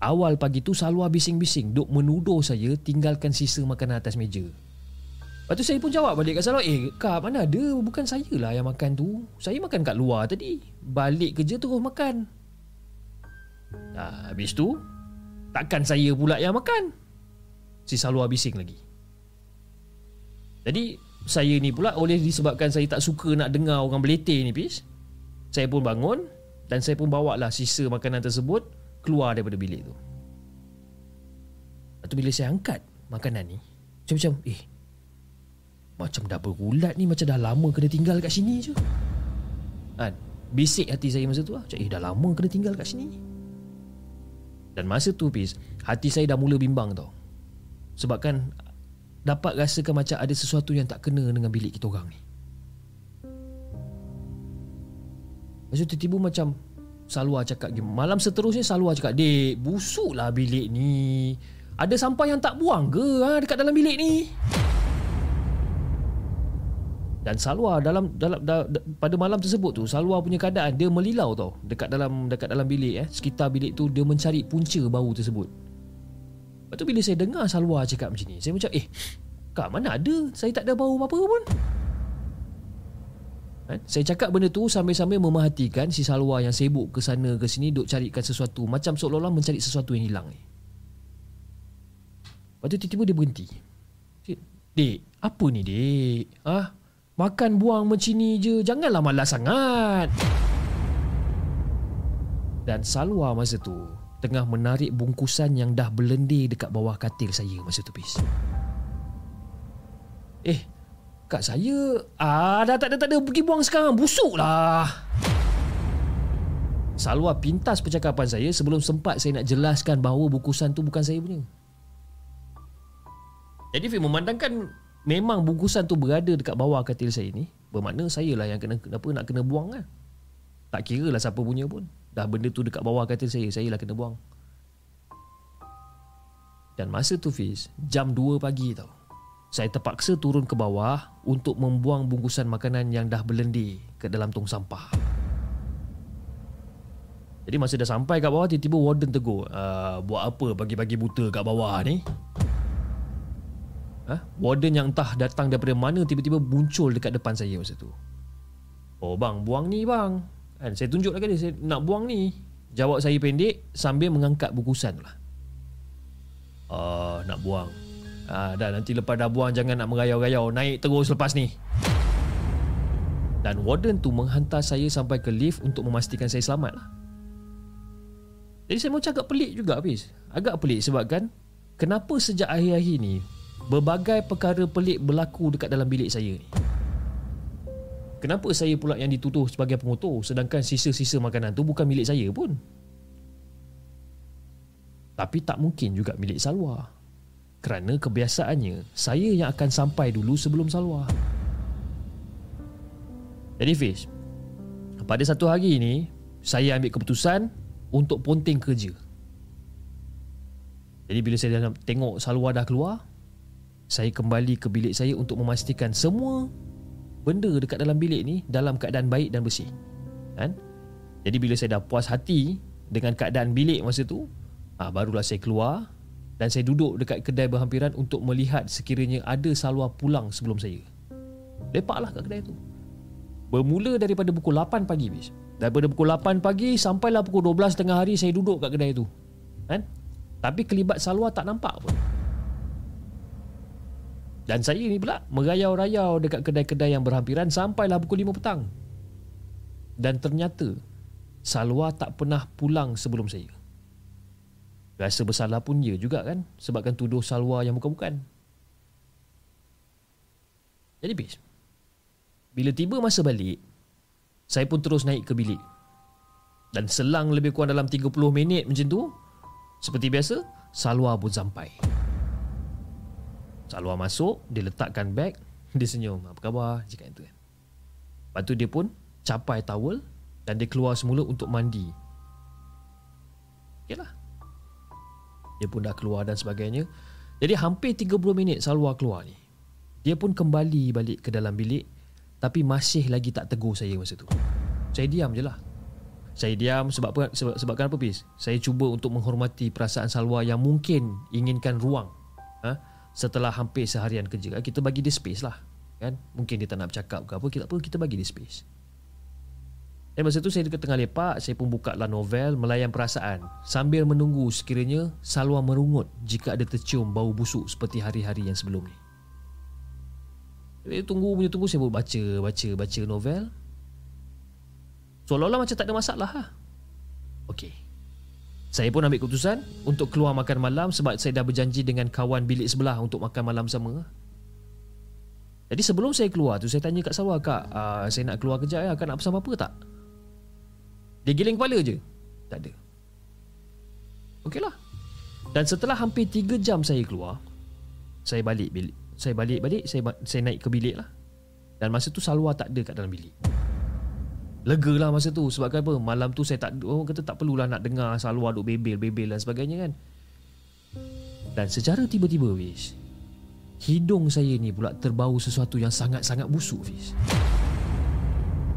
Awal pagi tu Salwa bising-bising Duk menuduh saya tinggalkan sisa makanan atas meja. Lepas tu saya pun jawab balik kat Salwa Eh kak mana ada? Bukan saya lah yang makan tu. Saya makan kat luar tadi. Balik kerja terus makan. Nah, Habis tu Takkan saya pula yang makan. Si Salwa bising lagi. Jadi Saya ni pula oleh disebabkan saya tak suka nak dengar orang beletih ni Pis Saya pun bangun Dan saya pun bawa lah sisa makanan tersebut keluar daripada bilik tu. Lepas tu bila saya angkat makanan ni, macam-macam, eh, macam dah berulat ni, macam dah lama kena tinggal kat sini je. Kan? Bisik hati saya masa tu lah. Macam, eh, dah lama kena tinggal kat sini. Dan masa tu, Pis, hati saya dah mula bimbang tau. Sebab kan, dapat rasakan macam ada sesuatu yang tak kena dengan bilik kita orang ni. Masa tu tiba-tiba macam Salwa cakap Malam seterusnya Salwa cakap Dek busuklah bilik ni Ada sampah yang tak buang ke ha, Dekat dalam bilik ni Dan Salwa dalam dalam da, da, pada malam tersebut tu Salwa punya keadaan dia melilau tau dekat dalam dekat dalam bilik eh sekitar bilik tu dia mencari punca bau tersebut. Lepas tu bila saya dengar Salwa cakap macam ni saya macam eh kak mana ada saya tak ada bau apa-apa pun. Kan? Saya cakap benda tu sambil-sambil memerhatikan si Salwa yang sibuk ke sana ke sini duk carikan sesuatu macam seolah-olah mencari sesuatu yang hilang ni. Lepas tu tiba-tiba dia berhenti. Dek, apa ni dek? Ah, makan buang macam ni je, janganlah malas sangat. Dan Salwa masa tu tengah menarik bungkusan yang dah berlendir dekat bawah katil saya masa tu pis. Eh, Kak saya Ah dah tak ada tak ada Pergi buang sekarang Busuk lah Salwa pintas percakapan saya Sebelum sempat saya nak jelaskan Bahawa bukusan tu bukan saya punya Jadi Fik memandangkan memang bungkusan tu berada dekat bawah katil saya ni, bermakna saya lah yang kena apa nak kena buang kan. Tak kira lah siapa punya pun. Dah benda tu dekat bawah katil saya, saya lah kena buang. Dan masa tu Fiz, jam 2 pagi tau. Saya terpaksa turun ke bawah untuk membuang bungkusan makanan yang dah berlendir ke dalam tong sampah. Jadi masa dah sampai kat bawah tiba-tiba warden tegur, uh, buat apa pagi-pagi buta kat bawah ni? Ha? Warden yang entah datang daripada mana tiba-tiba muncul dekat depan saya masa tu. Oh bang, buang ni bang. Kan saya tunjuk lagi dia saya nak buang ni. Jawab saya pendek sambil mengangkat bungkusan tu lah. Uh, nak buang. Ah, dah nanti lepas dah buang jangan nak merayau-rayau. Naik terus lepas ni. Dan warden tu menghantar saya sampai ke lift untuk memastikan saya selamat lah. Jadi saya macam agak pelik juga habis. Agak pelik sebab kan kenapa sejak akhir-akhir ni berbagai perkara pelik berlaku dekat dalam bilik saya ni. Kenapa saya pula yang dituduh sebagai pengotor sedangkan sisa-sisa makanan tu bukan milik saya pun? Tapi tak mungkin juga milik Salwa. Kerana kebiasaannya saya yang akan sampai dulu sebelum Salwa. Jadi Fiz, pada satu hari ini saya ambil keputusan untuk ponting kerja. Jadi bila saya dah tengok Salwa dah keluar, saya kembali ke bilik saya untuk memastikan semua benda dekat dalam bilik ni dalam keadaan baik dan bersih. Kan? Jadi bila saya dah puas hati dengan keadaan bilik masa tu, ah barulah saya keluar dan saya duduk dekat kedai berhampiran untuk melihat sekiranya ada Salwa pulang sebelum saya. Lepaklah kat kedai tu. Bermula daripada pukul 8 pagi bis. Daripada pukul 8 pagi sampailah pukul 12 tengah hari saya duduk kat kedai tu. Kan? Tapi kelibat Salwa tak nampak pun. Dan saya ni pula merayau-rayau dekat kedai-kedai yang berhampiran sampailah pukul 5 petang. Dan ternyata Salwa tak pernah pulang sebelum saya. Rasa bersalah pun dia juga kan sebabkan tuduh Salwa yang bukan-bukan. Jadi bis. Bila tiba masa balik, saya pun terus naik ke bilik. Dan selang lebih kurang dalam 30 minit macam tu, seperti biasa, Salwa pun sampai. Salwa masuk, dia letakkan beg, [LAUGHS] dia senyum. Apa khabar? Cakap itu kan. Lepas tu dia pun capai towel dan dia keluar semula untuk mandi. Okeylah. Dia pun dah keluar dan sebagainya. Jadi hampir 30 minit Salwa keluar ni. Dia pun kembali balik ke dalam bilik tapi masih lagi tak tegur saya masa tu. Saya diam je lah. Saya diam sebab apa, sebab, sebabkan apa Pis? Saya cuba untuk menghormati perasaan Salwa yang mungkin inginkan ruang. Ha? Setelah hampir seharian kerja. Kita bagi dia space lah. Kan? Mungkin dia tak nak bercakap ke apa. Kita, apa, kita bagi dia space. Dan masa tu saya dekat tengah lepak, saya pun buka lah novel Melayan Perasaan sambil menunggu sekiranya Salwa merungut jika ada tercium bau busuk seperti hari-hari yang sebelum ni. Jadi tunggu punya tunggu saya pun baca baca baca novel. Seolah-olah macam tak ada masalah ha. Okey. Saya pun ambil keputusan untuk keluar makan malam sebab saya dah berjanji dengan kawan bilik sebelah untuk makan malam sama. Jadi sebelum saya keluar tu saya tanya kat Salwa, "Kak, uh, saya nak keluar kejap ya, Kak nak pesan apa-apa tak?" Dia giling kepala je. Tak ada. Okeylah. Dan setelah hampir 3 jam saya keluar, saya balik bilik. Saya balik-balik saya saya naik ke bilik lah. Dan masa tu Salwa tak ada kat dalam bilik. Lega lah masa tu. Sebab apa? Malam tu saya tak orang kata tak perlulah nak dengar Salwa duk bebel-bebel dan sebagainya kan. Dan secara tiba-tiba Fiz hidung saya ni pula terbau sesuatu yang sangat-sangat busuk Fiz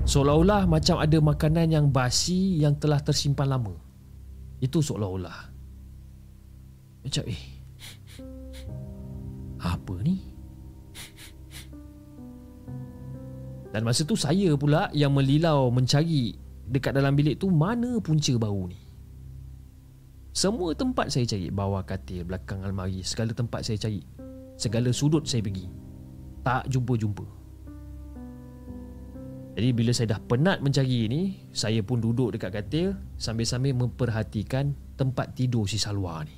seolah-olah macam ada makanan yang basi yang telah tersimpan lama itu seolah-olah macam eh apa ni Dan masa tu saya pula yang melilau mencari dekat dalam bilik tu mana punca bau ni. Semua tempat saya cari, bawah katil, belakang almari, segala tempat saya cari. Segala sudut saya pergi. Tak jumpa-jumpa. Jadi bila saya dah penat mencari ni, saya pun duduk dekat katil sambil-sambil memperhatikan tempat tidur si Salwa ni.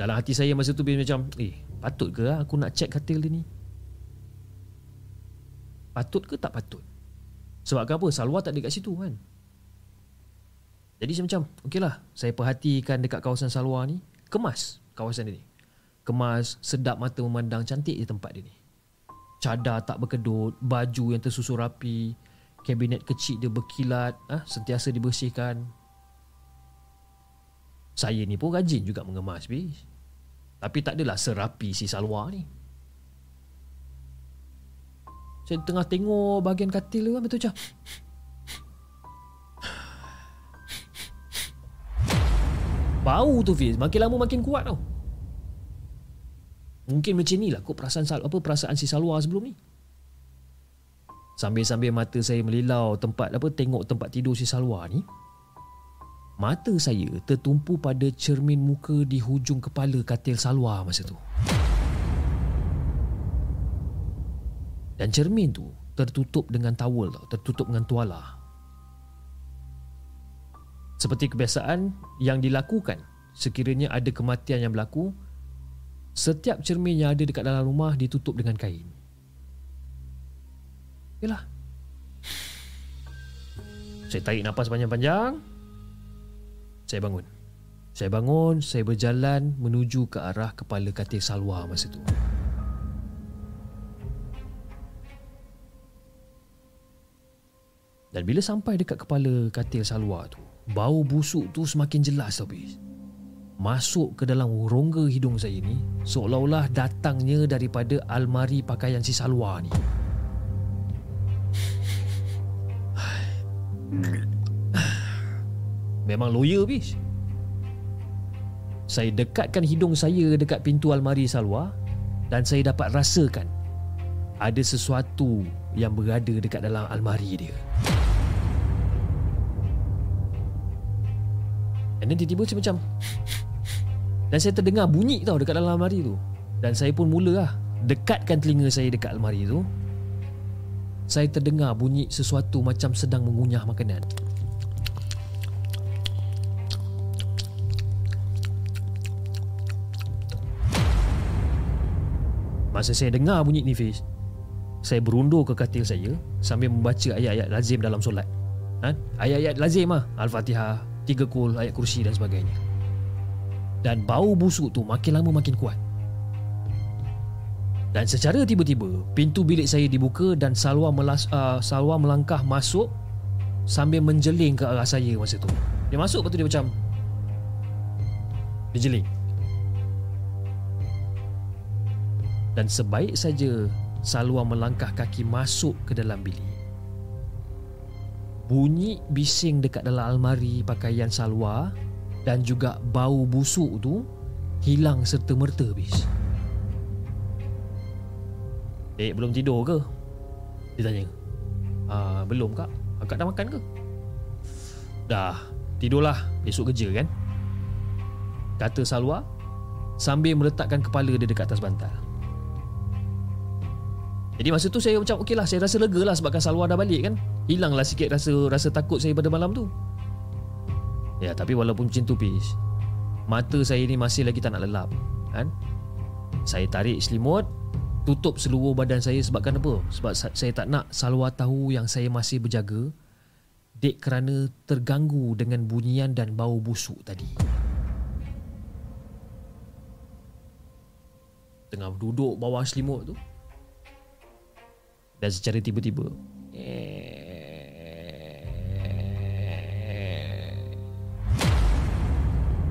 Dalam hati saya masa tu bila macam, eh patut ke aku nak check katil dia ni? Patut ke tak patut? Sebab apa? Salwa tak ada kat situ kan? Jadi saya macam, okey lah. Saya perhatikan dekat kawasan Salwa ni. Kemas kawasan ni. kemas, sedap mata memandang cantik je tempat dia ni. Cadar tak berkedut, baju yang tersusun rapi, kabinet kecil dia berkilat, ah sentiasa dibersihkan. Saya ni pun rajin juga mengemas bis. Tapi tak adalah serapi si Salwa ni. Saya tengah tengok bahagian katil tu kan betul macam Bau tu Fiz Makin lama makin kuat tau Mungkin macam ni lah Kok perasaan sal apa perasaan si Salwa sebelum ni Sambil-sambil mata saya melilau tempat apa tengok tempat tidur si Salwa ni Mata saya tertumpu pada cermin muka di hujung kepala katil Salwa masa tu Dan cermin tu tertutup dengan towel tau, tertutup dengan tuala. Seperti kebiasaan yang dilakukan sekiranya ada kematian yang berlaku, setiap cermin yang ada dekat dalam rumah ditutup dengan kain. Yalah. Saya tarik nafas panjang-panjang. Saya bangun. Saya bangun, saya berjalan menuju ke arah kepala katil Salwa masa tu. Dan bila sampai dekat kepala katil Salwa tu, bau busuk tu semakin jelas tau bis. Masuk ke dalam rongga hidung saya ni seolah-olah datangnya daripada almari pakaian si Salwa ni. Memang lawyer bis. Saya dekatkan hidung saya dekat pintu almari Salwa dan saya dapat rasakan ada sesuatu yang berada dekat dalam almari dia. And then tiba-tiba macam Dan saya terdengar bunyi tau dekat dalam almari tu. Dan saya pun mula lah Dekatkan telinga saya dekat almari tu. Saya terdengar bunyi sesuatu macam sedang mengunyah makanan. Masa saya dengar bunyi ni Fiz Saya berundur ke katil saya Sambil membaca ayat-ayat lazim dalam solat. Ha? Ayat-ayat lazim lah. Al-Fatihah tiga kul, ayat kursi dan sebagainya. Dan bau busuk tu makin lama makin kuat. Dan secara tiba-tiba, pintu bilik saya dibuka dan Salwa, melas, uh, Salwa melangkah masuk sambil menjeling ke arah saya masa tu. Dia masuk lepas tu dia macam dia jeling. Dan sebaik saja Salwa melangkah kaki masuk ke dalam bilik bunyi bising dekat dalam almari pakaian salwa dan juga bau busuk tu hilang serta merta bis. Dek belum tidur ke? Dia tanya. Ah, belum kak. Akak dah makan ke? Dah. Tidurlah. Esok kerja kan? Kata Salwa sambil meletakkan kepala dia dekat atas bantal. Jadi masa tu saya macam okey lah Saya rasa lega lah sebabkan Salwa dah balik kan Hilanglah sikit rasa rasa takut saya pada malam tu Ya tapi walaupun macam tu Pis Mata saya ni masih lagi tak nak lelap kan? Saya tarik selimut Tutup seluruh badan saya sebabkan apa? Sebab saya tak nak Salwa tahu yang saya masih berjaga Dek kerana terganggu dengan bunyian dan bau busuk tadi Tengah duduk bawah selimut tu dan secara tiba-tiba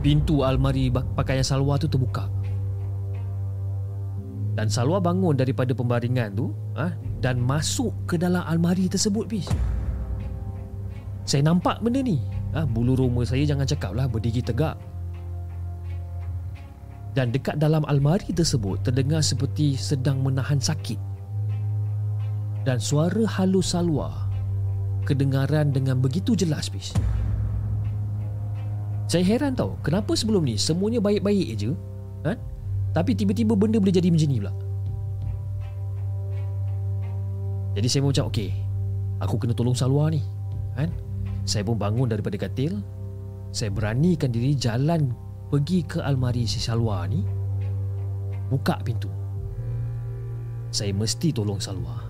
Pintu almari pakaian Salwa tu terbuka Dan Salwa bangun daripada pembaringan tu ha, Dan masuk ke dalam almari tersebut bis. Saya nampak benda ni ha, Bulu roma saya jangan cakap lah berdiri tegak Dan dekat dalam almari tersebut Terdengar seperti sedang menahan sakit dan suara halus salwa kedengaran dengan begitu jelas bis. Saya heran tau, kenapa sebelum ni semuanya baik-baik je, kan? Tapi tiba-tiba benda boleh jadi macam ni pula. Jadi saya macam okey, aku kena tolong Salwa ni, kan? Saya pun bangun daripada katil, saya beranikan diri jalan pergi ke almari si Salwa ni, buka pintu. Saya mesti tolong Salwa.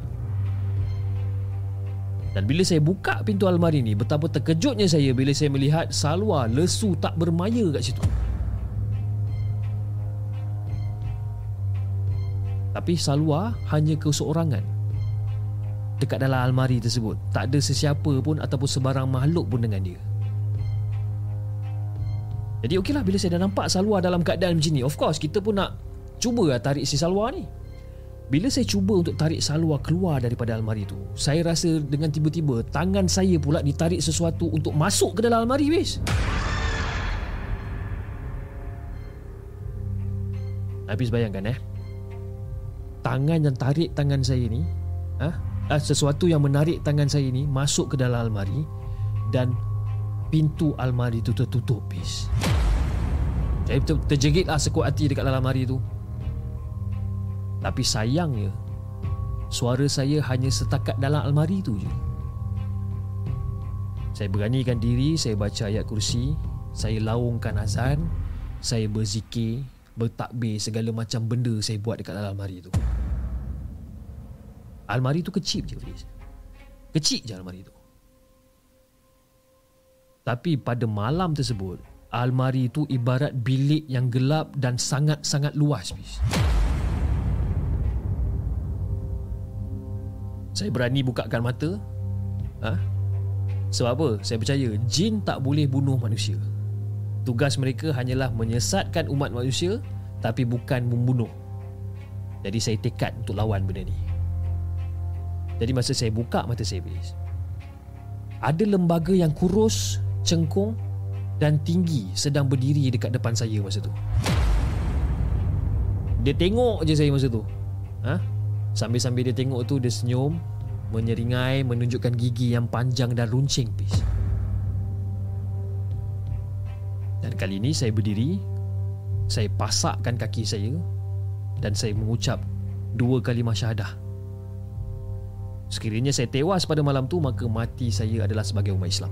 Dan bila saya buka pintu almari ni Betapa terkejutnya saya bila saya melihat Salwa lesu tak bermaya kat situ Tapi Salwa hanya keseorangan dekat dalam almari tersebut. Tak ada sesiapa pun ataupun sebarang makhluk pun dengan dia. Jadi okeylah bila saya dah nampak Salwa dalam keadaan macam ni, of course kita pun nak cuba lah tarik si Salwa ni. Bila saya cuba untuk tarik Salwa keluar daripada almari tu, saya rasa dengan tiba-tiba tangan saya pula ditarik sesuatu untuk masuk ke dalam almari, wis. Habis bayangkan eh. Tangan yang tarik tangan saya ni, ah, ha? sesuatu yang menarik tangan saya ini masuk ke dalam almari dan pintu almari itu tertutup bis. Saya ter- terjegit lah sekuat hati dekat dalam almari itu. Tapi sayangnya suara saya hanya setakat dalam almari itu je. Saya beranikan diri, saya baca ayat kursi, saya laungkan azan, saya berzikir, bertakbir segala macam benda saya buat dekat dalam almari itu. Almari tu kecil je Fiz. Kecil je almari tu. Tapi pada malam tersebut, almari tu ibarat bilik yang gelap dan sangat-sangat luas Fiz. Saya berani bukakan mata. Ha? Sebab apa? Saya percaya jin tak boleh bunuh manusia. Tugas mereka hanyalah menyesatkan umat manusia tapi bukan membunuh. Jadi saya tekad untuk lawan benda ni. Jadi masa saya buka mata saya bis Ada lembaga yang kurus, cengkung dan tinggi sedang berdiri dekat depan saya masa tu. Dia tengok je saya masa tu. Ha? Sambil-sambil dia tengok tu dia senyum, menyeringai, menunjukkan gigi yang panjang dan runcing bis. Dan kali ini saya berdiri, saya pasakkan kaki saya dan saya mengucap dua kalimah syahadah. Sekiranya saya tewas pada malam tu maka mati saya adalah sebagai umat Islam.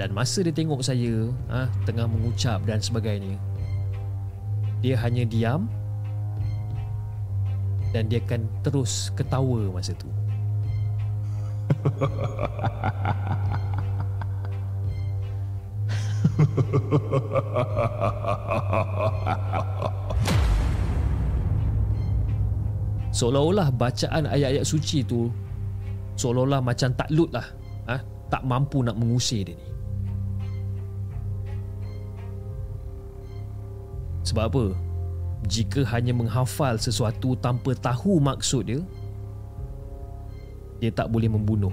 Dan masa dia tengok saya ha, tengah mengucap dan sebagainya, dia hanya diam dan dia akan terus ketawa masa tu. [LAUGHS] seolah-olah bacaan ayat-ayat suci tu seolah-olah macam tak lut lah ha? tak mampu nak mengusir dia ni sebab apa jika hanya menghafal sesuatu tanpa tahu maksud dia dia tak boleh membunuh.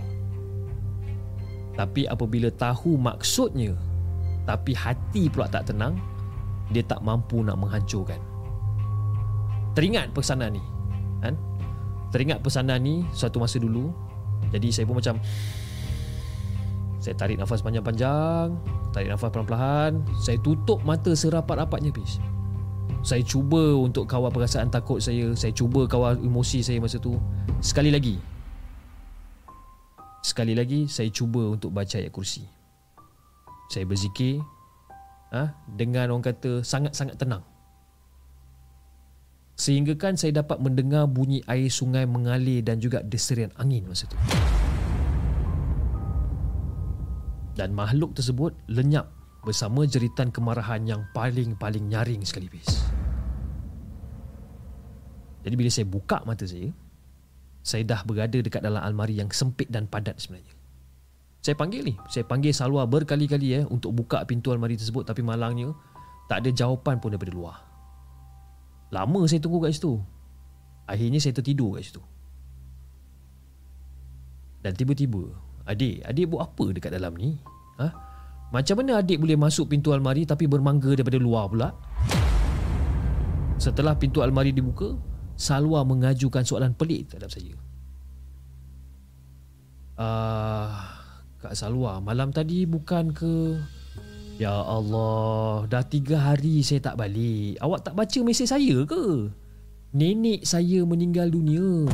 Tapi apabila tahu maksudnya tapi hati pula tak tenang dia tak mampu nak menghancurkan. Teringat pesanan ni kan? Teringat pesanan ni suatu masa dulu jadi saya pun macam saya tarik nafas panjang-panjang tarik nafas perlahan-lahan saya tutup mata serapat-rapatnya bis saya cuba untuk kawal perasaan takut saya. Saya cuba kawal emosi saya masa tu. Sekali lagi. Sekali lagi saya cuba untuk baca ayat kursi. Saya berzikir ha, dengan orang kata sangat-sangat tenang. Sehingga kan saya dapat mendengar bunyi air sungai mengalir dan juga deserian angin masa itu. Dan makhluk tersebut lenyap bersama jeritan kemarahan yang paling-paling nyaring sekali bis. Jadi bila saya buka mata saya, saya dah berada dekat dalam almari yang sempit dan padat sebenarnya. Saya panggil ni, saya panggil Salwa berkali-kali eh untuk buka pintu almari tersebut tapi malangnya tak ada jawapan pun daripada luar. Lama saya tunggu kat situ. Akhirnya saya tertidur kat situ. Dan tiba-tiba, adik, adik buat apa dekat dalam ni? Ha? Macam mana adik boleh masuk pintu almari tapi bermangga daripada luar pula? Setelah pintu almari dibuka, Salwa mengajukan soalan pelik terhadap saya. Ah, uh, Kak Salwa, malam tadi bukan ke Ya Allah, dah tiga hari saya tak balik. Awak tak baca mesej saya ke? Nenek saya meninggal dunia.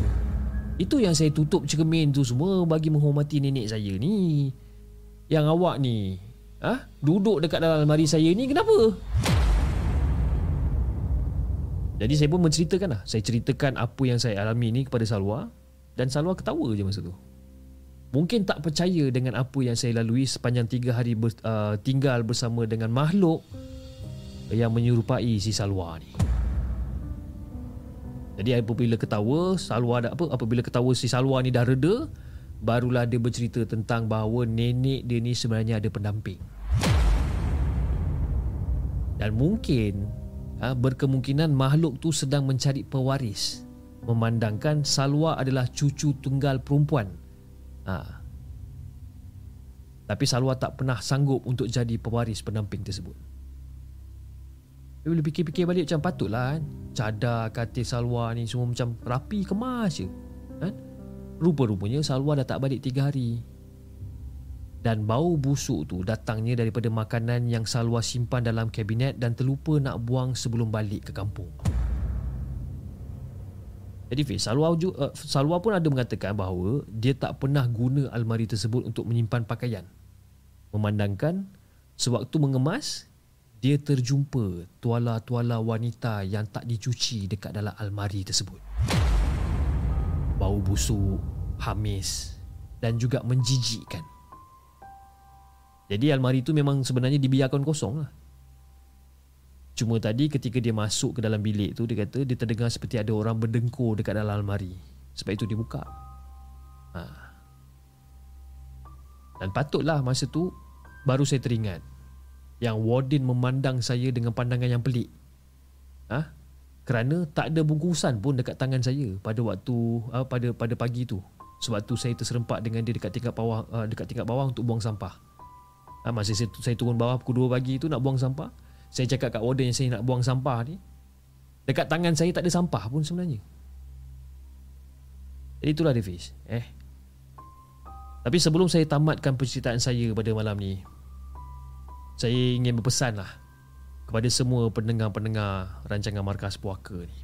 Itu yang saya tutup cermin tu semua bagi menghormati nenek saya ni. Yang awak ni, ha? duduk dekat dalam almari saya ni kenapa? Jadi saya pun menceritakan lah. Saya ceritakan apa yang saya alami ni kepada Salwa. Dan Salwa ketawa je masa tu mungkin tak percaya dengan apa yang saya lalui sepanjang tiga hari ber, uh, tinggal bersama dengan makhluk yang menyerupai si Salwa ni. Jadi apabila ketawa, Salwa ada apa? Apabila ketawa si Salwa ni dah reda, barulah dia bercerita tentang bahawa nenek dia ni sebenarnya ada pendamping. Dan mungkin ha, berkemungkinan makhluk tu sedang mencari pewaris memandangkan Salwa adalah cucu tunggal perempuan. Ha. Tapi Salwa tak pernah sanggup untuk jadi pewaris pendamping tersebut. Boleh fikir-fikir balik macam patutlah kan. Cadar katil Salwa ni semua macam rapi kemas je. Kan? Rupa-rupanya Salwa dah tak balik 3 hari. Dan bau busuk tu datangnya daripada makanan yang Salwa simpan dalam kabinet dan terlupa nak buang sebelum balik ke kampung. Jadi Fiz, Salwa, uh, Salwa pun ada mengatakan bahawa dia tak pernah guna almari tersebut untuk menyimpan pakaian. Memandangkan sewaktu mengemas, dia terjumpa tuala-tuala wanita yang tak dicuci dekat dalam almari tersebut. Bau busuk, hamis dan juga menjijikkan. Jadi almari itu memang sebenarnya dibiarkan kosong lah. Cuma tadi ketika dia masuk ke dalam bilik tu dia kata dia terdengar seperti ada orang berdengkur dekat dalam almari. Sebab itu dia buka. Ha. Dan patutlah masa tu baru saya teringat yang warden memandang saya dengan pandangan yang pelik. Ha? Kerana tak ada bungkusan pun dekat tangan saya pada waktu uh, pada pada pagi tu. Sebab tu saya terserempak dengan dia dekat tingkat bawah uh, dekat tingkat bawah untuk buang sampah. Ha, masa saya, saya turun bawah pukul 2 pagi tu nak buang sampah Saya cakap kat warden yang saya nak buang sampah ni Dekat tangan saya tak ada sampah pun sebenarnya Jadi itulah dia Fiz eh. Tapi sebelum saya tamatkan penceritaan saya pada malam ni Saya ingin berpesan lah Kepada semua pendengar-pendengar rancangan Markas Puaka ni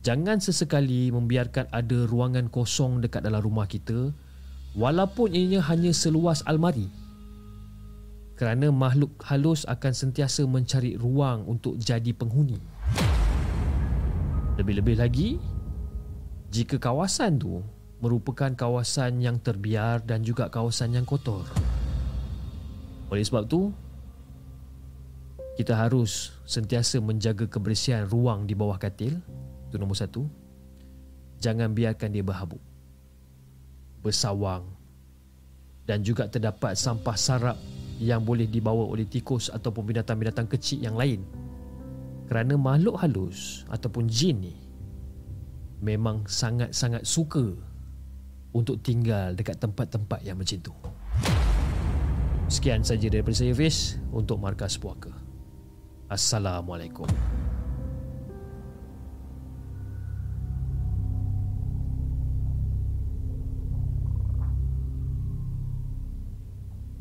Jangan sesekali membiarkan ada ruangan kosong dekat dalam rumah kita Walaupun ianya hanya seluas almari kerana makhluk halus akan sentiasa mencari ruang untuk jadi penghuni. Lebih-lebih lagi, jika kawasan tu merupakan kawasan yang terbiar dan juga kawasan yang kotor. Oleh sebab tu, kita harus sentiasa menjaga kebersihan ruang di bawah katil. Itu nombor satu. Jangan biarkan dia berhabuk, bersawang dan juga terdapat sampah sarap yang boleh dibawa oleh tikus ataupun binatang-binatang kecil yang lain. Kerana makhluk halus ataupun jin ni memang sangat-sangat suka untuk tinggal dekat tempat-tempat yang macam tu. Sekian saja daripada saya Fiz untuk Markas Puaka. Assalamualaikum.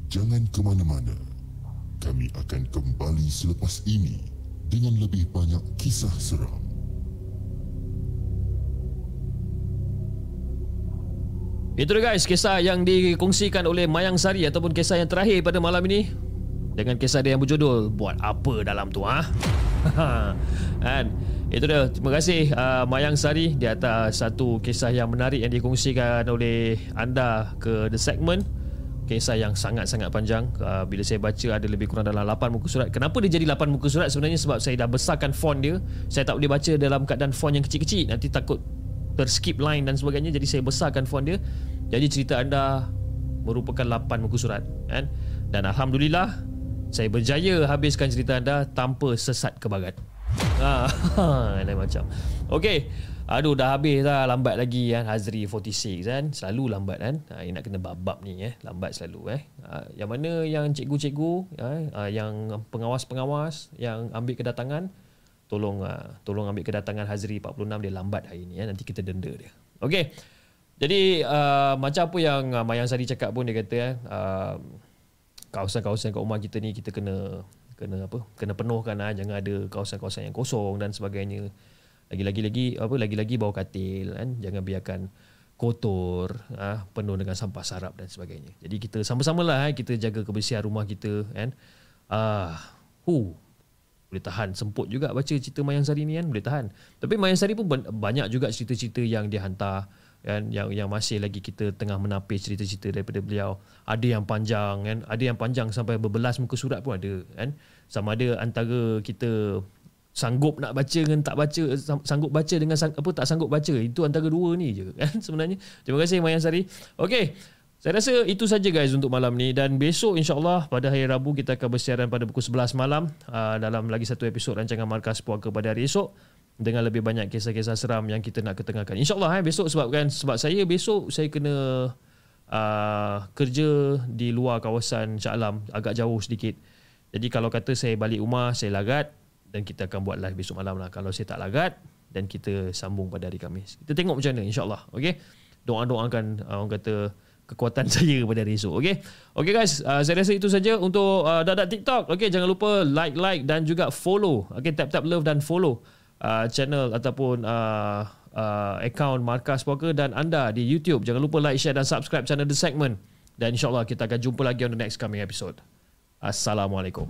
Jangan ke mana-mana. Kami akan kembali selepas ini dengan lebih banyak kisah seram. Itu dia guys, kisah yang dikongsikan oleh Mayang Sari ataupun kisah yang terakhir pada malam ini. Dengan kisah dia yang berjudul Buat apa dalam tu ha? [LAUGHS] kan? Itu dia, terima kasih uh, Mayang Sari di atas satu kisah yang menarik yang dikongsikan oleh anda ke The Segment. Kisah yang sangat-sangat panjang. Uh, bila saya baca ada lebih kurang dalam 8 muka surat. Kenapa dia jadi 8 muka surat? Sebenarnya sebab saya dah besarkan font dia. Saya tak boleh baca dalam keadaan font yang kecil-kecil. Nanti takut terskip line dan sebagainya. Jadi saya besarkan font dia. Jadi cerita anda merupakan 8 muka surat kan? Dan Alhamdulillah saya berjaya habiskan cerita anda tanpa sesat ke barat ha, [LAUGHS] lain macam. Okey, Aduh dah habis dah. Lambat lagi kan Hazri 46 kan? Selalu lambat kan? Ha, nak kena bab ni eh. Lambat selalu eh. Ha, yang mana yang cikgu-cikgu ha, yang pengawas-pengawas yang ambil kedatangan tolong ha, tolong ambil kedatangan Hazri 46 dia lambat hari ni eh nanti kita denda dia. Okey. Jadi uh, macam apa yang uh, Mayang Sari cakap pun dia kata eh uh, kawasan-kawasan kat rumah kita ni kita kena kena apa kena penuhkan ah jangan ada kawasan-kawasan yang kosong dan sebagainya. Lagi-lagi lagi apa lagi-lagi bawa katil kan? Jangan biarkan kotor ah penuh dengan sampah sarap dan sebagainya. Jadi kita sama-samalah eh, kita jaga kebersihan rumah kita kan? Ah hu boleh tahan. Semput juga baca cerita Mayang Sari ni kan? Boleh tahan. Tapi Mayang Sari pun banyak juga cerita-cerita yang dia hantar kan yang yang masih lagi kita tengah menapis cerita-cerita daripada beliau. Ada yang panjang kan? Ada yang panjang sampai berbelas muka surat pun ada kan? Sama ada antara kita sanggup nak baca dengan tak baca sanggup baca dengan sang, apa tak sanggup baca itu antara dua ni je [LAUGHS] kan? Sebenarnya. Terima kasih Mayan Sari. Okey saya rasa itu saja guys untuk malam ni. Dan besok insyaallah pada hari Rabu kita akan bersiaran pada pukul 11 malam uh, dalam lagi satu episod rancangan Markas Puaka pada hari esok dengan lebih banyak kisah-kisah seram yang kita nak ketengahkan insyaallah eh besok sebab kan sebab saya besok saya kena uh, kerja di luar kawasan Shah Alam agak jauh sedikit jadi kalau kata saya balik rumah saya lagat dan kita akan buat live besok malam lah. Kalau saya tak lagat dan kita sambung pada hari Khamis. Kita tengok macam mana insyaAllah. Okay. Doa-doakan uh, orang kata kekuatan [LAUGHS] saya pada hari esok. Okay. Okay guys. Uh, saya rasa itu saja untuk uh, dadak TikTok. Okay. Jangan lupa like-like dan juga follow. Okay. Tap-tap love dan follow uh, channel ataupun uh, uh, account Markas Poker dan anda di YouTube. Jangan lupa like, share dan subscribe channel The Segment. Dan insyaAllah kita akan jumpa lagi on the next coming episode. Assalamualaikum.